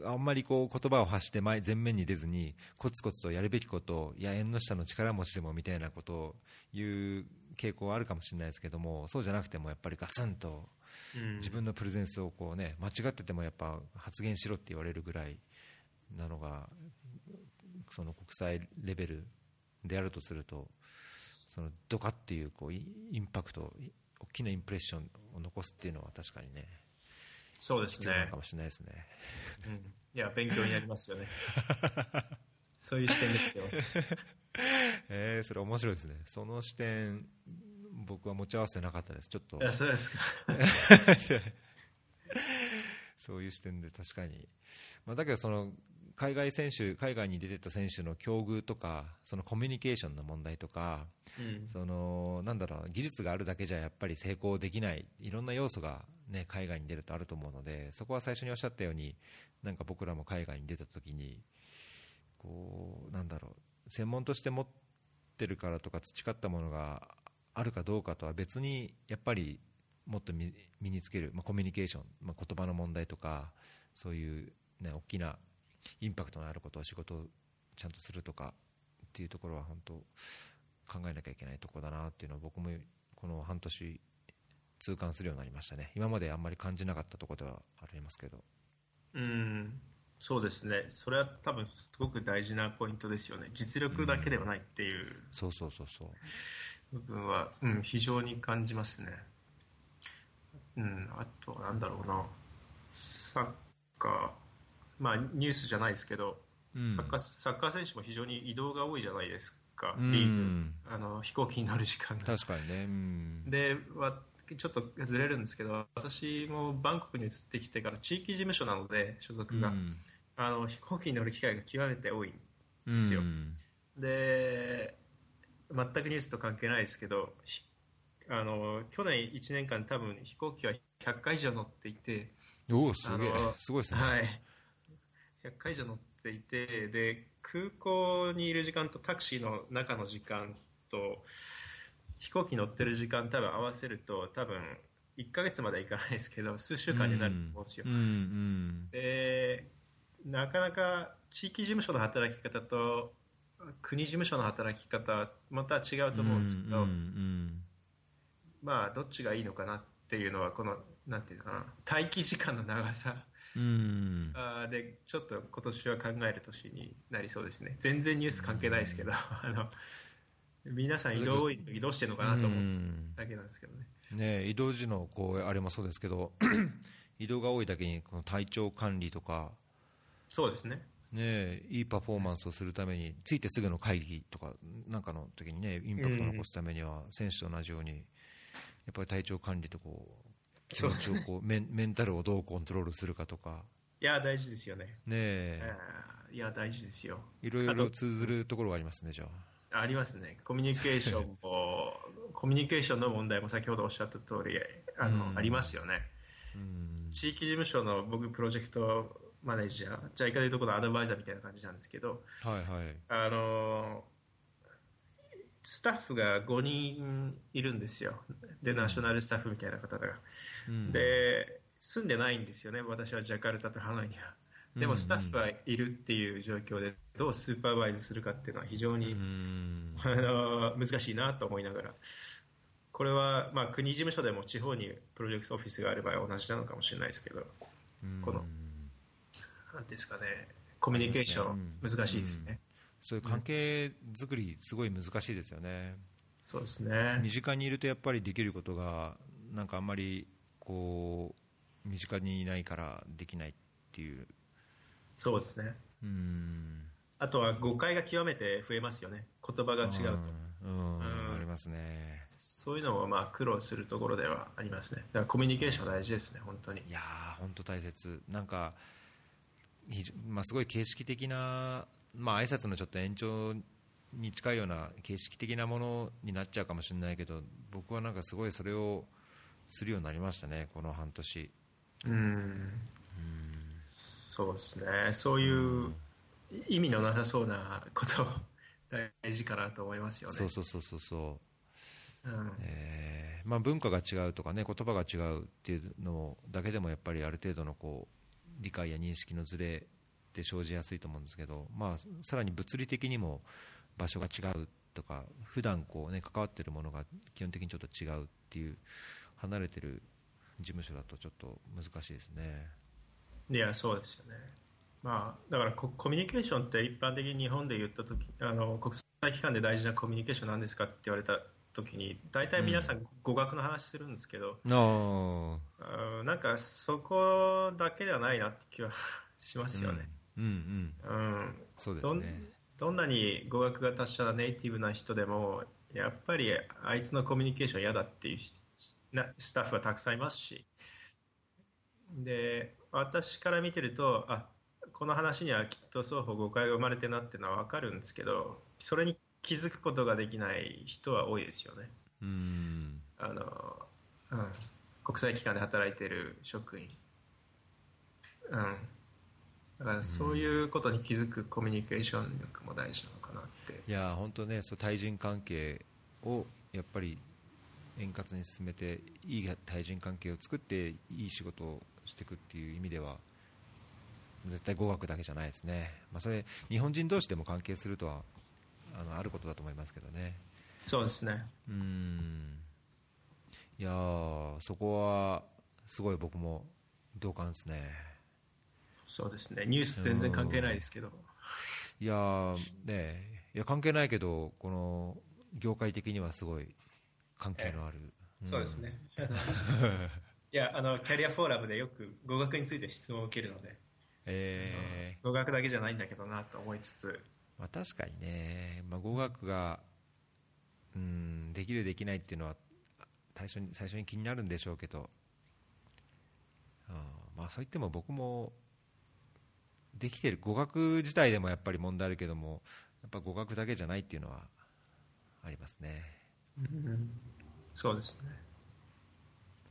Speaker 1: あんまりこう言葉を発して前前面に出ずに、コツコツとやるべきことを、いや、縁の下の力持ちでもみたいなことを言う傾向はあるかもしれないですけども、そうじゃなくても、やっぱりガツンと
Speaker 2: うん。
Speaker 1: 自分のプレゼンスをこう、ね、間違っててもやっぱ発言しろって言われるぐらいなのが、その国際レベルであるとすると、そのドカっていうこうイインパクト、い大きなインプレッションを残すっていうのは確かにね、
Speaker 2: そうですね
Speaker 1: か。もしれないですね。
Speaker 2: うんいや、勉強になりますよね。そういう視点で見てます。
Speaker 1: えー、それ面白いですね。その視点、僕は持ち合わせてなかったです。ちょっと
Speaker 2: いや、そうですか。
Speaker 1: そういう視点で確かに、まあ、だけどその海外選手、海外に出てた選手の境遇とか、そのコミュニケーションの問題とか、
Speaker 2: うん。
Speaker 1: そのなんだろう技術があるだけじゃやっぱり成功できない、いろんな要素が、ね、海外に出るとあると思うので、そこは最初におっしゃったように、なんか僕らも海外に出たときに、こうなんだろう専門として持ってるからとか、培ったものがあるかどうかとは別に、やっぱりもっと身身につける、まあ、コミュニケーション、まあ、言葉の問題とかそういう、ね、大きなインパクトのあることを仕事をちゃんとするとかっていうところは本当考えなきゃいけないところだなっていうのを僕もこの半年痛感するようになりましたね。今まであんまり感じなかったところではありますけど。
Speaker 2: うんそうですね、それは多分すごく大事なポイントですよね、実力だけではないっていう
Speaker 1: そうそうそうそう。
Speaker 2: 部分は、うん、非常に感じますね。うん、あとはなんだろうな、サッカー、まあ、ニュースじゃないですけど、
Speaker 1: うん。
Speaker 2: サッカーサッカー選手も非常に移動が多いじゃないですか、
Speaker 1: うん。
Speaker 2: あの飛行機に乗る時間が。
Speaker 1: 確かにね。うん。
Speaker 2: でわちょっとずれるんですけど、私もバンコクに移ってきてから地域事務所なので、所属が、
Speaker 1: うん。
Speaker 2: あの飛行機に乗る機会が極めて多いですよ。
Speaker 1: うん。
Speaker 2: で全くニュースと関係ないですけどひあの去年1年間多分飛行機は100回以上乗っていて、
Speaker 1: おおすげえ。
Speaker 2: あの
Speaker 1: すごいですね、
Speaker 2: はい、100回以上乗っていてで空港にいる時間とタクシーの中の時間と飛行機に乗ってる時間多分合わせると多分1ヶ月まではいかないですけど数週間になると思うんですよ。
Speaker 1: うんうん
Speaker 2: でなかなか地域事務所の働き方と国事務所の働き方また違うと思うんですけど、
Speaker 1: うんうん。
Speaker 2: まあどっちがいいのかなっていうのはこのなんていうのかな待機時間の長さ
Speaker 1: うん。うん
Speaker 2: あーでちょっと今年は考える年になりそうですね。全然ニュース関係ないですけど、あの皆さん移動多い時どうしてるのかなと思
Speaker 1: う
Speaker 2: うん。だけなんですけどね。
Speaker 1: ね、移動時のこうあれもそうですけど 移動が多いだけにこの体調管理とか、
Speaker 2: そうですね。
Speaker 1: ね、いいパフォーマンスをするためについてすぐの会議とかなんかの時にねインパクトを残すためには選手と同じようにやっぱり体調管理とこう気持
Speaker 2: そうですね。
Speaker 1: ちをこうメンメンタルをどうコントロールするかとか、
Speaker 2: いや大事ですよね、
Speaker 1: ね
Speaker 2: あーいや大事ですよ。
Speaker 1: いろいろ通ずるところがありますね、じゃあ。
Speaker 2: ありますね、コミュニケーションも、コミュニケーションの問題も先ほどおっしゃった通りあの、
Speaker 1: うん。
Speaker 2: ありますよね。
Speaker 1: うん。
Speaker 2: 地域事務所の僕、プロジェクトマネージャー、ジャイカでいうところのアドバイザーみたいな感じなんですけど、
Speaker 1: はいはい。
Speaker 2: あのスタッフが5人いるんですよ、で、ナショナルスタッフみたいな方が。
Speaker 1: うん
Speaker 2: で、住んでないんですよね、私はジャカルタとハノイには。でもスタッフはいるっていう状況で、どうスーパーバイズするかっていうのは非常に、
Speaker 1: うん
Speaker 2: あの難しいなと思いながら、これは、まあ、国事務所でも地方にプロジェクトオフィスがある場合は同じなのかもしれないですけど、
Speaker 1: うん
Speaker 2: このなんですかね、コミュニケーション、
Speaker 1: うん
Speaker 2: 難しいですね。
Speaker 1: そういう関係作り、すごい難しいですよね。
Speaker 2: そうですね。
Speaker 1: 身近にいるとやっぱりできることがなんかあんまりこう身近にいないからできないっていう
Speaker 2: そうですね。
Speaker 1: うん
Speaker 2: あとは誤解が極めて増えますよね。言葉が違うと。
Speaker 1: うん、
Speaker 2: うん
Speaker 1: ありますね
Speaker 2: そういうのもまあ苦労するところではありますね。だからコミュニケーション大事ですね、本当に
Speaker 1: い。やー本当大切なんかまあ、すごい形式的な、まあ挨拶のちょっと延長に近いような形式的なものになっちゃうかもしれないけど僕はなんかすごいそれをするようになりましたねこの半年
Speaker 2: うん。そうですね。そういう意味のなさそうなこと 大事かなと思いますよね。
Speaker 1: そうそうそうそうそう
Speaker 2: うん
Speaker 1: えーまあ、文化が違うとか、ね、言葉が違うっていうのだけでもやっぱりある程度のこう理解や認識のズレって生じやすいと思うんですけど、まあ、さらに物理的にも場所が違うとか普段こうね関わっているものが基本的にちょっと違うっていう離れてる事務所だとちょっと難しいですね。
Speaker 2: いや、そうですよね。まあ、だからココミュニケーションって一般的に日本で言ったとき、あの国際機関で大事なコミュニケーションなんですかって言われたときに、大体皆さん語学の話するんですけど、
Speaker 1: あ
Speaker 2: うんなんかそこだけではないなって気はしますよね。
Speaker 1: うんうん、
Speaker 2: うん
Speaker 1: そうです
Speaker 2: どん
Speaker 1: ね。
Speaker 2: どんなに語学が達者なネイティブな人でも、やっぱりあいつのコミュニケーション嫌だっていうスタッフはたくさんいますし、で私から見てると、あこの話にはきっと双方誤解が生まれてるなっていうのは分かるんですけど、それに気づくことができない人は多いですよね。
Speaker 1: うん。
Speaker 2: あのうん、国際機関で働いている職員、うん、だからそういうことに気づくコミュニケーション力も大事なのかなって、
Speaker 1: いや本当ねそう対人関係をやっぱり円滑に進めていい対人関係を作っていい仕事をしていくっていう意味では絶対語学だけじゃないですね、まあ、それ日本人同士でも関係するとはあのあることだと思いますけどね。
Speaker 2: そうですね。
Speaker 1: うん。いやそこはすごい僕も同感ですね。
Speaker 2: そうですね。ニュース全然関係ないですけど。
Speaker 1: いやねいや関係ないけどこの業界的にはすごい関係のある、
Speaker 2: えー、そうですね。いやあのキャリアフォーラムでよく語学について質問を受けるので。
Speaker 1: え
Speaker 2: ー、語学だけじゃないんだけどなと思いつつ、
Speaker 1: まあ、確かにね、まあ、語学がうんできるできないっていうのは最初に最初に気になるんでしょうけど、あまあ、そう言っても僕もできてる。語学自体でもやっぱり問題あるけどもやっぱ語学だけじゃないっていうのはありますね、
Speaker 2: うん、そうですね。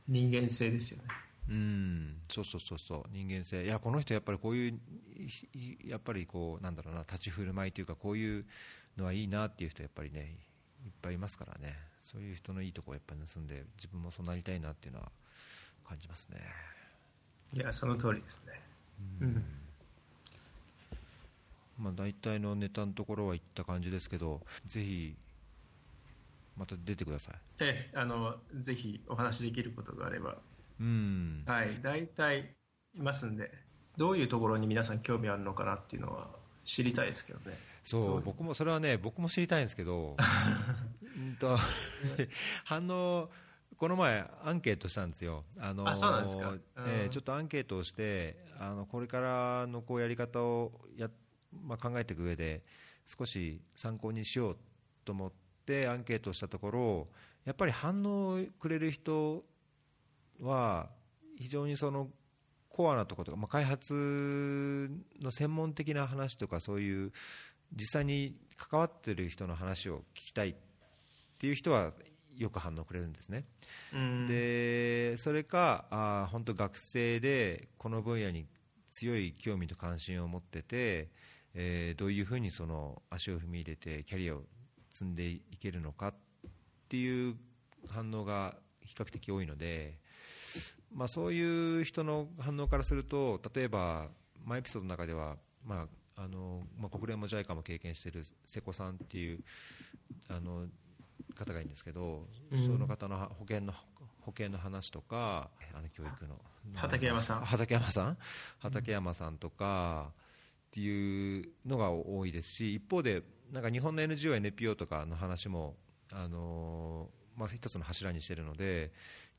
Speaker 2: 人間性ですよね。
Speaker 1: うん。そうそうそうそう。人間性。いやこの人やっぱりこういうやっぱりこうなんだろうな。立ち振る舞いというかこういうのはいいなっていう人やっぱりねいっぱいいますからね。そういう人のいいとこをやっぱ盗んで自分もそうなりたいなっていうのは感じますね。
Speaker 2: いやその通りですね。うん、
Speaker 1: まあ、大体のネタのところはいった感じですけどぜひまた出てください。
Speaker 2: ええあのぜひお話できることがあれば。
Speaker 1: うん。
Speaker 2: はい大体いますんで。どういうところに皆さん興味あるのかなっていうのは知りたいですけどね。
Speaker 1: そう僕もそれはね僕も知りたいんですけど。うんと 反応この前アンケートしたんですよ。
Speaker 2: あのあそうなんですか、
Speaker 1: えー、ちょっとアンケートをしてあのこれからのこうやり方をや、まあ、考えていく上で少し参考にしようと思ってアンケートをしたところやっぱり反応をくれる人は非常にそのコアなところとか、まあ、開発の専門的な話とかそういう実際に関わっている人の話を聞きたいっていう人はよく反応くれるんですね、でそれかあ本当学生でこの分野に強い興味と関心を持ってて、えー、どういうふうにその足を踏み入れてキャリアを積んでいけるのかっていう反応が比較的多いので、まあ、そういう人の反応からすると例えば、マイエピソードの中では、まああのまあ、国連も JICA も経験している瀬古さんっていうあの方がいるんですけど、うん、その方の保険の保険の話とかあの教育の。
Speaker 2: 畠山さん。
Speaker 1: 畠山さん？畠山さんとかっていうのが多いですし一方でなんか日本の NGO、NPO とかの話もあの、まあ、一つの柱にしているので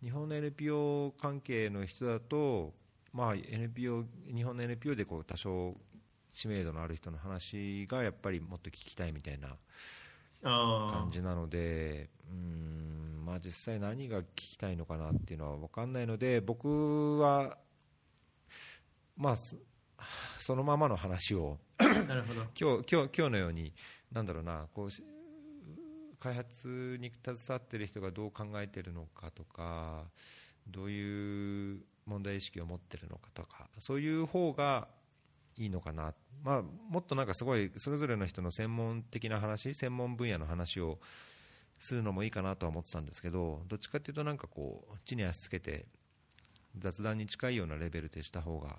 Speaker 1: 日本の NPO 関係の人だと、まあ、NPO 日本の NPO でこう多少知名度のある人の話がやっぱりもっと聞きたいみたいな感じなのでうんまあ実際何が聞きたいのかなっていうのは分かんないので僕はまあそのままの話を今日今日今日のようになんだろうなこう開発に携わっている人がどう考えているのかとかどういう問題意識を持っているのかとかそういう方がいいのかな、まあ、もっとなんかすごいそれぞれの人の専門的な話専門分野の話をするのもいいかなとは思ってたんですけどどっちかというとなんかこう地に足つけて雑談に近いようなレベルでした方が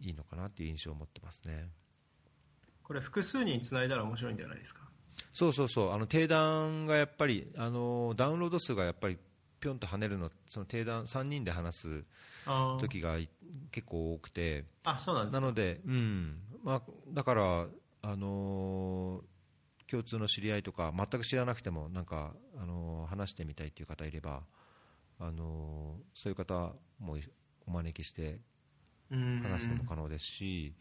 Speaker 1: いいのかなっていう印象を持ってますね。
Speaker 2: これ複数人つないだら面白いんじゃないですか？
Speaker 1: そうそうそう。あの定談がやっぱりあのダウンロード数がやっぱりぴょんと跳ねるのその定談3人で話す時が結構多くて。
Speaker 2: あそうなんです
Speaker 1: なので、うん。まあ、だからあのー、共通の知り合いとか全く知らなくてもなんか、あのー、話してみたいという方いれば、あのー、そういう方もお招きして話すのも可能ですし、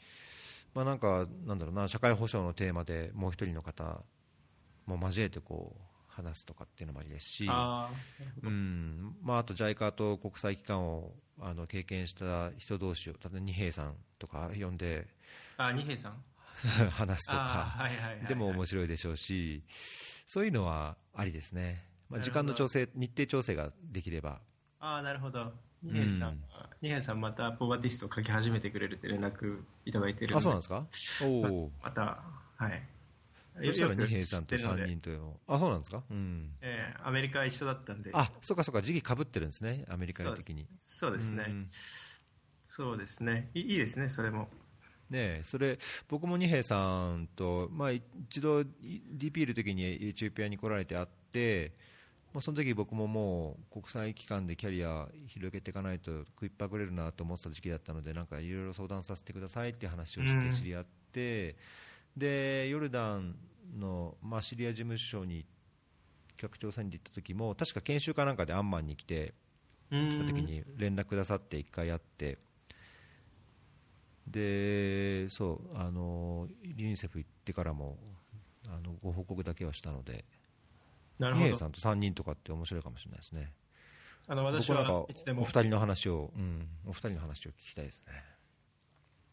Speaker 1: まあ、なんかなんだろうな社会保障のテーマでもう一人の方も交えてこう話すとかっていうのもありですし、うん。まあ、あと JICA と国際機関をあの経験した人同士を、例えば二平さんとか呼んで、
Speaker 2: あ二平さん？
Speaker 1: 話すとか、でも面白いでしょうし、そういうのはありですね、まあ、時間の調整、日程調整ができれば。
Speaker 2: あなるほど二平さん、うん、二平さんまたポバティストを書き始めてくれるって連絡いただいてる
Speaker 1: あそうなんですか？お
Speaker 2: またはい。
Speaker 1: そしたら二平さんと
Speaker 2: 知ってるので。
Speaker 1: 3人というのあそうなんですか？うん。
Speaker 2: えーアメリカ一緒だったんで、
Speaker 1: あそうかそうか。時期かぶってるんですね。アメリカ
Speaker 2: そうです
Speaker 1: 的に
Speaker 2: そうですね、そうですね。い、いいですね、それも。
Speaker 1: ねえそれ僕も二平さんと、まあ、一度 DP いる時にエチオピアに来られて会って、まあ、その時僕ももう国際機関でキャリア広げていかないと食いっぱぐれるなと思ってた時期だったのでなんかいろいろ相談させてくださいっていう話をし
Speaker 2: うん。
Speaker 1: て知り合って、でヨルダンの、まあ、シリア事務所に企画調査に行った時も確か研修かなんかでアンマンに来て来た時に連絡くださって1回会ってでそうあのユニセフ行ってからもあのご報告だけはしたので
Speaker 2: なる
Speaker 1: さんと3人とかって面白いかもしれないですね。
Speaker 2: あの私はいつでも。
Speaker 1: お二人の話を、うん、お二人の話を聞きたいですね。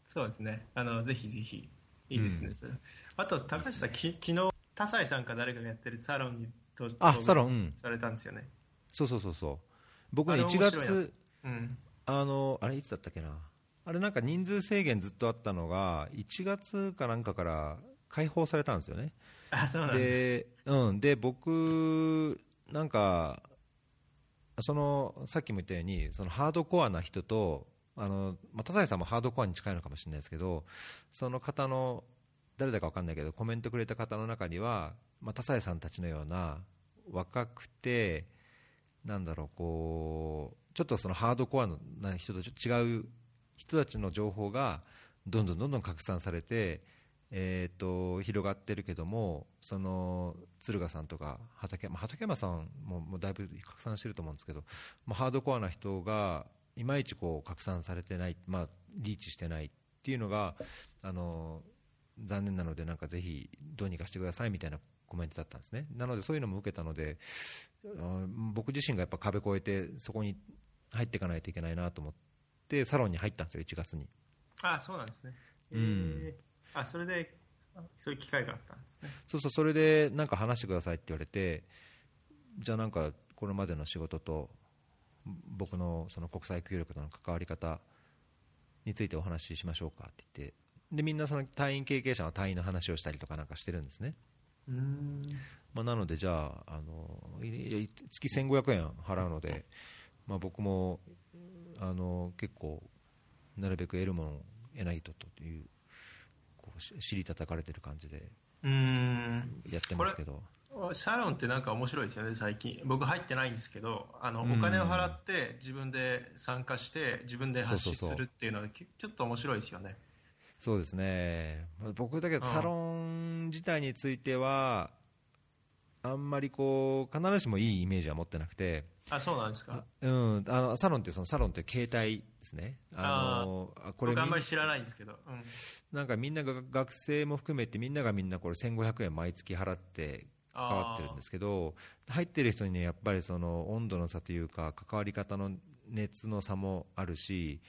Speaker 2: そうですね。あのぜひぜひいいですね、
Speaker 1: うん。
Speaker 2: あと高橋さんき昨日田西さんか誰かがやってるサロンにと
Speaker 1: あサロンうん。
Speaker 2: されたんですよね。
Speaker 1: そうそうそうそう。僕ね
Speaker 2: あれ
Speaker 1: 1
Speaker 2: 面白いな。
Speaker 1: 月
Speaker 2: うん。
Speaker 1: あのあれいつだったっけな。あれなんか人数制限ずっとあったのが1月かなんかから解放されたんですよね。
Speaker 2: あそうなんだ。
Speaker 1: で,、うん、で僕、なんかそのさっきも言ったようにそのハードコアな人とあの、まあ、田さんもハードコアに近いのかもしれないですけどその方の誰だか分かんないけどコメントくれた方の中には、まあ、田さんたちのような若くてなんだろうこうちょっとそのハードコアな人とちょっと違う人たちの情報がどんどんどんどん拡散されてえー、と広がってるけどもその敦賀さんとか畠,、まあ、畠山さんももうだいぶ拡散してると思うんですけど、まあ、ハードコアな人がいまいちこう拡散されてない、まあ、リーチしてないっていうのがあの残念なのでなんかぜひどうにかしてくださいみたいなコメントだったんですね。なのでそういうのも受けたのであ僕自身がやっぱ壁越えてそこに入っていかないといけないなと思ってサロンに入ったんですよ1月に。
Speaker 2: あそうなんですね、
Speaker 1: うん。
Speaker 2: えーあそれであそういう機会があったんですね。
Speaker 1: そうそうそれでなんか話してくださいって言われてじゃあなんかこれまでの仕事と僕のその国際協力との関わり方についてお話ししましょうかって言ってでみんなその隊員経験者の隊員の話をしたりとかなんかしてるんですね、
Speaker 2: うん。
Speaker 1: まあ、なのでじゃああの月1500円払うので、まあ、僕もあの結構なるべく得るものを得ないとという尻叩かれてる感じで
Speaker 2: うん
Speaker 1: やってますけど。
Speaker 2: サロンってなんか面白いですよね、最近。僕入ってないんですけど、あの、
Speaker 1: うん
Speaker 2: お金を払って自分で参加して自分で発信するっていうのはきちょっと面白いですよね。
Speaker 1: そうですね、まあ僕だけど、
Speaker 2: うん
Speaker 1: サロン自体については、あんまりこう必ずしもいいイメージは持ってなくて、
Speaker 2: あ、そうなんですか。
Speaker 1: うん、あのサロンってそのサロンって携帯ですね、あのあこれ
Speaker 2: 僕あんまり知らないんですけど。うん。
Speaker 1: なんかみんなが学生も含めて、みんながみんなこれ1500円毎月払って関わってるんですけど、入ってる人にね、やっぱりその温度の差というか、関わり方の熱の差もあるし、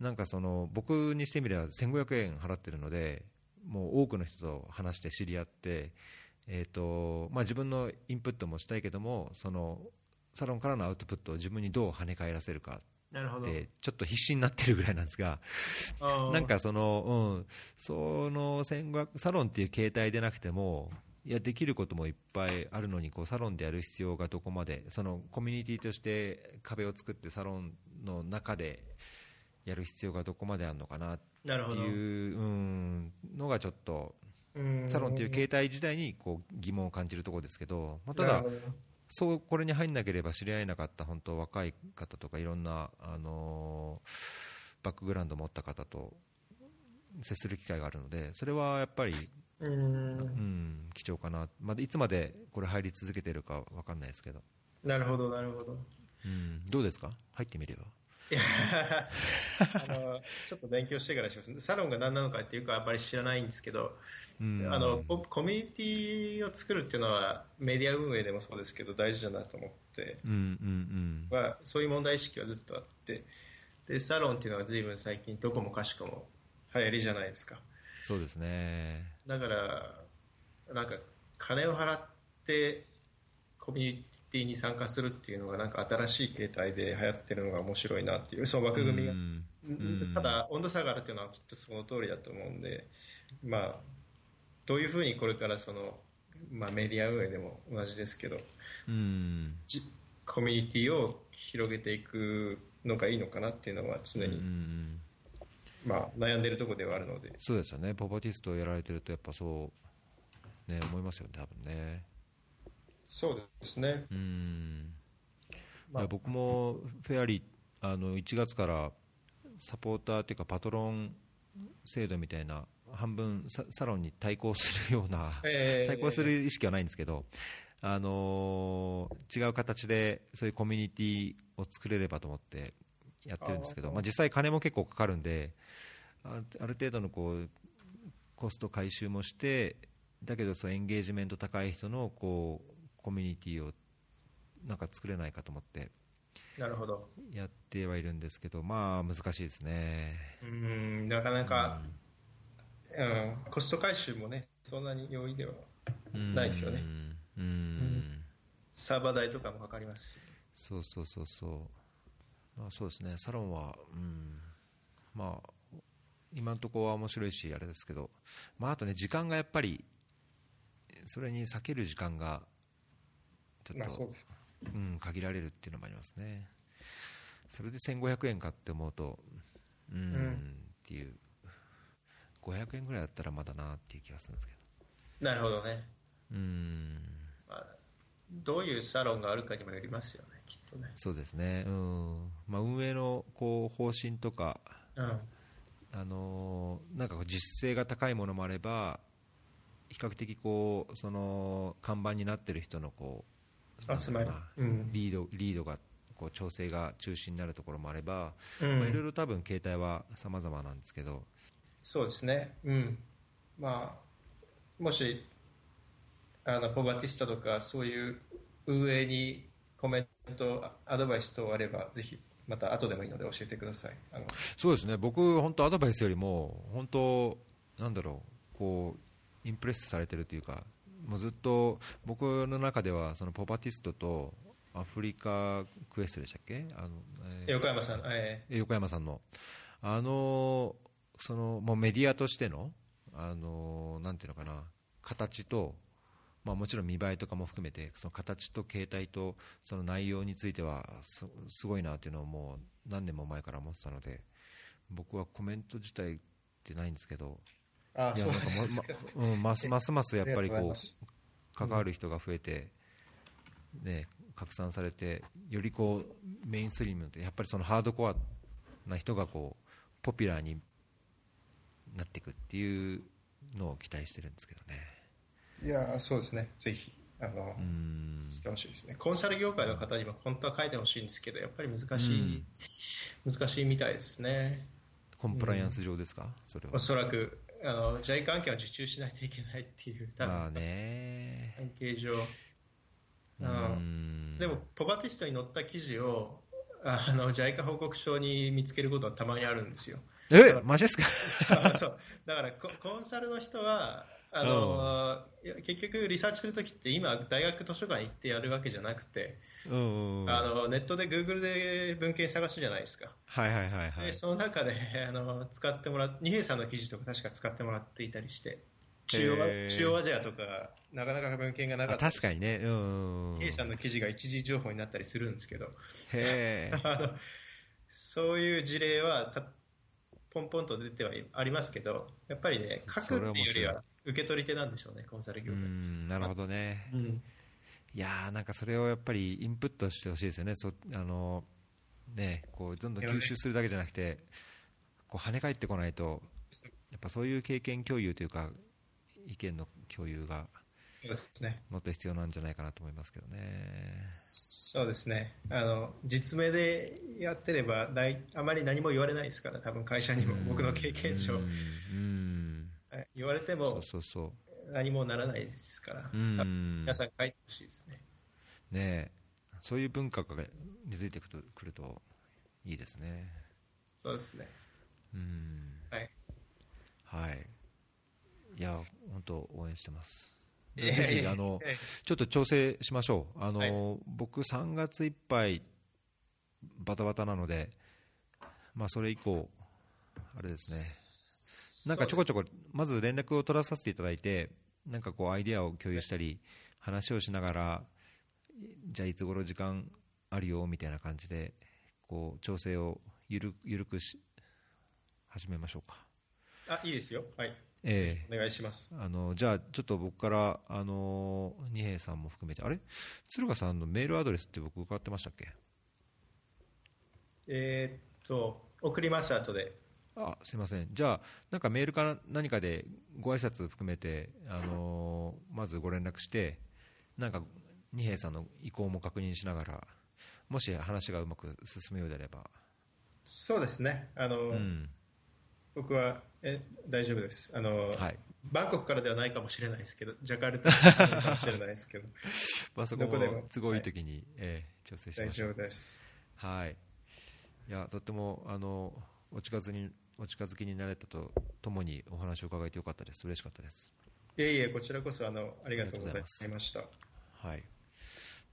Speaker 1: なんかその僕にしてみれば1500円払ってるので、もう多くの人と話して知り合って、えーとまあ、自分のインプットもしたいけども、そのサロンからのアウトプットを自分にどう跳ね返らせるか。って、ちょっと必死になってるぐらいなんですが。なんかその、うん、その1500サロンっていう形態でなくても、いやできることもいっぱいあるのにこうサロンでやる必要がどこまでそのコミュニティとして壁を作ってサロンの中でやる必要がどこまであるのかなっ。ていう、うん、のがちょっと
Speaker 2: うん
Speaker 1: サロンっていう形態自体にこう疑問を感じるところですけど、まあ、ただそうこれに入んなければ知り合えなかった本当若い方とかいろんな、あのーバックグラウンドを持った方と接する機会があるのでそれはやっぱり、
Speaker 2: う
Speaker 1: うんん、貴重かな、まあ、いつまでこれ入り続けてるか分かんないですけど、
Speaker 2: なるほど、なるほど。
Speaker 1: うん、どうですか？入ってみれば
Speaker 2: いやあのちょっと勉強してからします。サロンが何なのかっていうか、あんまり知らないんですけど、
Speaker 1: うん。
Speaker 2: あのココミュニティを作るっていうのはメディア運営でもそうですけど大事だなと思って、
Speaker 1: うんうん
Speaker 2: まあ、そういう問題意識はずっとあって。でサロンっていうのは随分最近どこもかしこも流行りじゃないですか。
Speaker 1: そうですね。
Speaker 2: だからなんか金を払ってコミュニティに参加するっていうのがなんか新しい形態で流行ってるのが面白いなっていうその枠組みが、ただ温度差があるっていうのはきっとその通りだと思うんでまあどういうふうにこれからその、まあ、メディア運営でも同じですけど、
Speaker 1: うん。
Speaker 2: じコミュニティを広げていくのがいいのかなっていうのは常に、
Speaker 1: うん
Speaker 2: まあ、悩んでるところではあるので、
Speaker 1: そうですよね、ポパティストをやられてると、やっぱそう、ね、思いますよね、多分ね。
Speaker 2: そうですね、
Speaker 1: うん。
Speaker 2: まあ。
Speaker 1: 僕もフェアリーあの1月からサポーターというかパトロン制度みたいな半分ササロンに対抗するような、
Speaker 2: えー
Speaker 1: 対抗する意識はないんですけど、あのー違う形でそういうコミュニティを作れればと思ってやってるんですけどまあ、実際、金も結構かかるんであある程度のこうコスト回収もしてだけどそのエンゲージメント高い人のこうコミュニティをなんか作れないかと思って
Speaker 2: なるほど、
Speaker 1: やってはいるんですけどまあ難しいですね。
Speaker 2: うん、なかなか、うん、コスト回収もね、そんなに容易では
Speaker 1: うん
Speaker 2: ないですよね。
Speaker 1: うんうん。
Speaker 2: サーバー代とかもかかりますし、
Speaker 1: そうそうそうそう、まあ、そうですね、サロンは、うん、まあ、今のところは面白いし、あれですけど、まあ、あとね、時間がやっぱり、それに避ける時間が、ちょっと、うん、限られるっていうのもありますね。それで1500円かって思うと、うん、
Speaker 2: うん。
Speaker 1: っていう、500円ぐらいだったらまだなっていう気がするんですけ
Speaker 2: なるほどね、
Speaker 1: ど、うん、
Speaker 2: まあ、どういうサロンがあるかにもよりますよね、きっとね。
Speaker 1: そうですね、うん。まあ、運営のこう方針とか、
Speaker 2: うん。
Speaker 1: あのーなんかこう実勢が高いものもあれば比較的こうその看板になってる人のこう
Speaker 2: 集まり。う
Speaker 1: うん。なリードリードがこう調整が中心になるところもあれば、
Speaker 2: うん。
Speaker 1: まあ、いろいろ多分形態は様々なんですけど、
Speaker 2: そうですね、うん。まあ、もしあのポバティスタとかそういう運営にコメント、アドバイス等あれば、ぜひまた後でもいいので教えてください。あの。
Speaker 1: そうですね。僕、本当アドバイスよりも本当なんだろうこうインプレスされてるというかもうずっと僕の中ではそのポパティストとアフリカクエストでしたっけ？あの、えー
Speaker 2: 横山さん、え
Speaker 1: 横山さんの、あのそのもうメディアとしての、あのなんていうのかな、形と、まあ、もちろん見栄えとかも含めて、その形と形態とその内容についてはすすごいなっていうのをもう何年も前から思ってたので、僕はコメント自体ってないんですけど、
Speaker 2: ー、あ
Speaker 1: いやなんかも
Speaker 2: ですか
Speaker 1: まうん、ますますますやっぱりこう関わる人が増えて、ね、拡散されてよりこうメインストリームってやっぱりそのハードコアな人がこうポピュラーになっていくっていうのを期待してるんですけどね。
Speaker 2: いやーそうですね、ぜひあの、
Speaker 1: うん
Speaker 2: してほしいですね。コンサル業界の方にも本当は書いてほしいんですけど、やっぱり難しい、難しいみたいですね。
Speaker 1: コンプライアンス上ですか、それは
Speaker 2: お。そらくあの JICA 案件を受注しないといけないっていう、多分
Speaker 1: まあね。
Speaker 2: 関係上。
Speaker 1: う
Speaker 2: うん
Speaker 1: ん
Speaker 2: でも、ポバティストに載った記事をあの JICA 報告書に見つけることはたまにあるんですよ。
Speaker 1: え、マジですか？
Speaker 2: そうそうだからココンサルの人はあの、いや結局、リサーチするときって今、大学図書館行ってやるわけじゃなくて、
Speaker 1: うんうん。
Speaker 2: あのネットで Google で文献探すじゃないですか。
Speaker 1: はいはいはいはい
Speaker 2: で。その中であの使ってもらっ二平さんの記事とか確か使ってもらっていたりして中央中央アジアとかなかなか文献がなか
Speaker 1: あ
Speaker 2: った
Speaker 1: 確かにね。うん。
Speaker 2: 二平さんの記事が一時情報になったりするんですけど
Speaker 1: へえ。
Speaker 2: あのそういう事例はたポンポンと出てはありますけどやっぱりね書くっていうよりは受け取り手なんでしょうねコンサル業
Speaker 1: う
Speaker 2: 界
Speaker 1: ん、なるほどね。
Speaker 2: うん。
Speaker 1: いやーなんかそれをやっぱりインプットしてほしいですよね、そあのねこうどんどん吸収するだけじゃなくて、こう跳ね返ってこないと、やっぱそういう経験共有というか、意見の共有が
Speaker 2: そうですね。
Speaker 1: もっと必要なんじゃないかなと思いますけどね。
Speaker 2: そうですね。あの実名でやってれば大あまり何も言われないですから多分会社にも僕の経験上。
Speaker 1: うん。うん
Speaker 2: はい言われて
Speaker 1: そ
Speaker 2: も
Speaker 1: うそうそ
Speaker 2: 何もならないですから、皆さん書いてほしいですね。
Speaker 1: ねそういう文化が根付いてくるとくるといいですね。
Speaker 2: そうですね。
Speaker 1: うん
Speaker 2: はい。
Speaker 1: はい。いや、本当応援してます。ぜひあの
Speaker 2: ええ
Speaker 1: ちょっと調整しましょう。あの、
Speaker 2: はい
Speaker 1: 僕3月いっぱいバタバタなので、まあそれ以降あれですね。なんかちょこちょこ、まず連絡を取らさせていただいて、なんかこう、アイデアを共有したり、話をしながら、じゃあいつ頃時間あるよみたいな感じで、こう調整をゆるゆるくし始めましょうか。
Speaker 2: あいいですよ、はい、
Speaker 1: え
Speaker 2: お願いします。
Speaker 1: あのじゃあ、ちょっと僕から、あの二平さんも含めて、あれ？鶴賀さんのメールアドレスって僕、伺ってましたっけ？
Speaker 2: えーっと、送ります、後で。
Speaker 1: あすいません、じゃあ、なんかメールか何かでご挨拶含めて、あのまずご連絡して、なんか二平さんの意向も確認しながら、もし話がうまく進むようであれば、
Speaker 2: そうですね、あの
Speaker 1: うん。
Speaker 2: 僕はえ大丈夫です。あの、
Speaker 1: はい。
Speaker 2: バンコクからではないかもしれないですけど、ジャカルタかもしれないですけど、
Speaker 1: まあ、そこ
Speaker 2: も
Speaker 1: も都合いい時に、えー調整し
Speaker 2: 大
Speaker 1: ましょう。
Speaker 2: 丈夫です。
Speaker 1: はい、いやとってもあのお近づにお近づきになれたとともにお話を伺えてよかったです、嬉しかったです。
Speaker 2: いえいえ、こちらこそあのありがとうござい
Speaker 1: ま
Speaker 2: した。
Speaker 1: はい、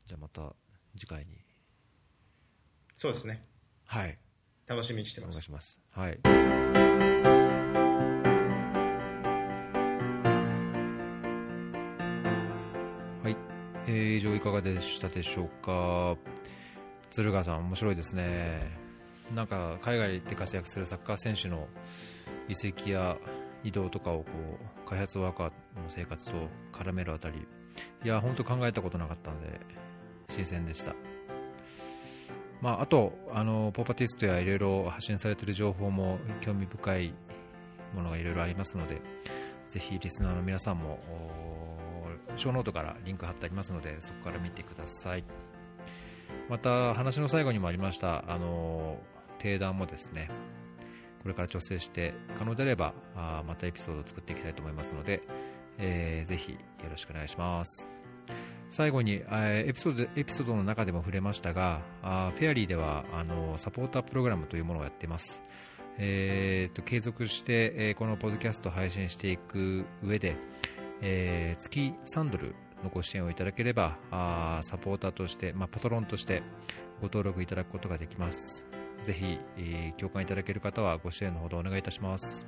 Speaker 1: じゃあまた次回に、
Speaker 2: そうですね、
Speaker 1: はい、
Speaker 2: 楽しみにして
Speaker 1: お
Speaker 2: ます。
Speaker 1: 願いします。はい。はい、えー以上いかがでしたでしょうか？鶴川さん面白いですねなんか海外で活躍するサッカー選手の移籍や移動とかをこう開発ワーカーの生活と絡めるあたりいや本当考えたことなかったので新鮮でした。まあ、あとあのポパティストやいろいろ発信されている情報も興味深いものがいろいろありますのでぜひリスナーの皆さんもショーノートからリンク貼ってありますのでそこから見てください。また話の最後にもありましたあの定談もですねこれから調整して可能であればあまたエピソードを作っていきたいと思いますので、えーぜひよろしくお願いします最後に、えエピソードエピソードの中でも触れましたが、あフェアリーではあのサポータープログラムというものをやっています。えーと継続して、えーこのポッドキャストを配信していく上で、えー月3ドルのご支援をいただければ、あサポーターとして、まあ、パトロンとしてご登録いただくことができます。ぜひ、えー共感いただける方はご支援のほどお願いいたします。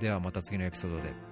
Speaker 1: ではまた次のエピソードで。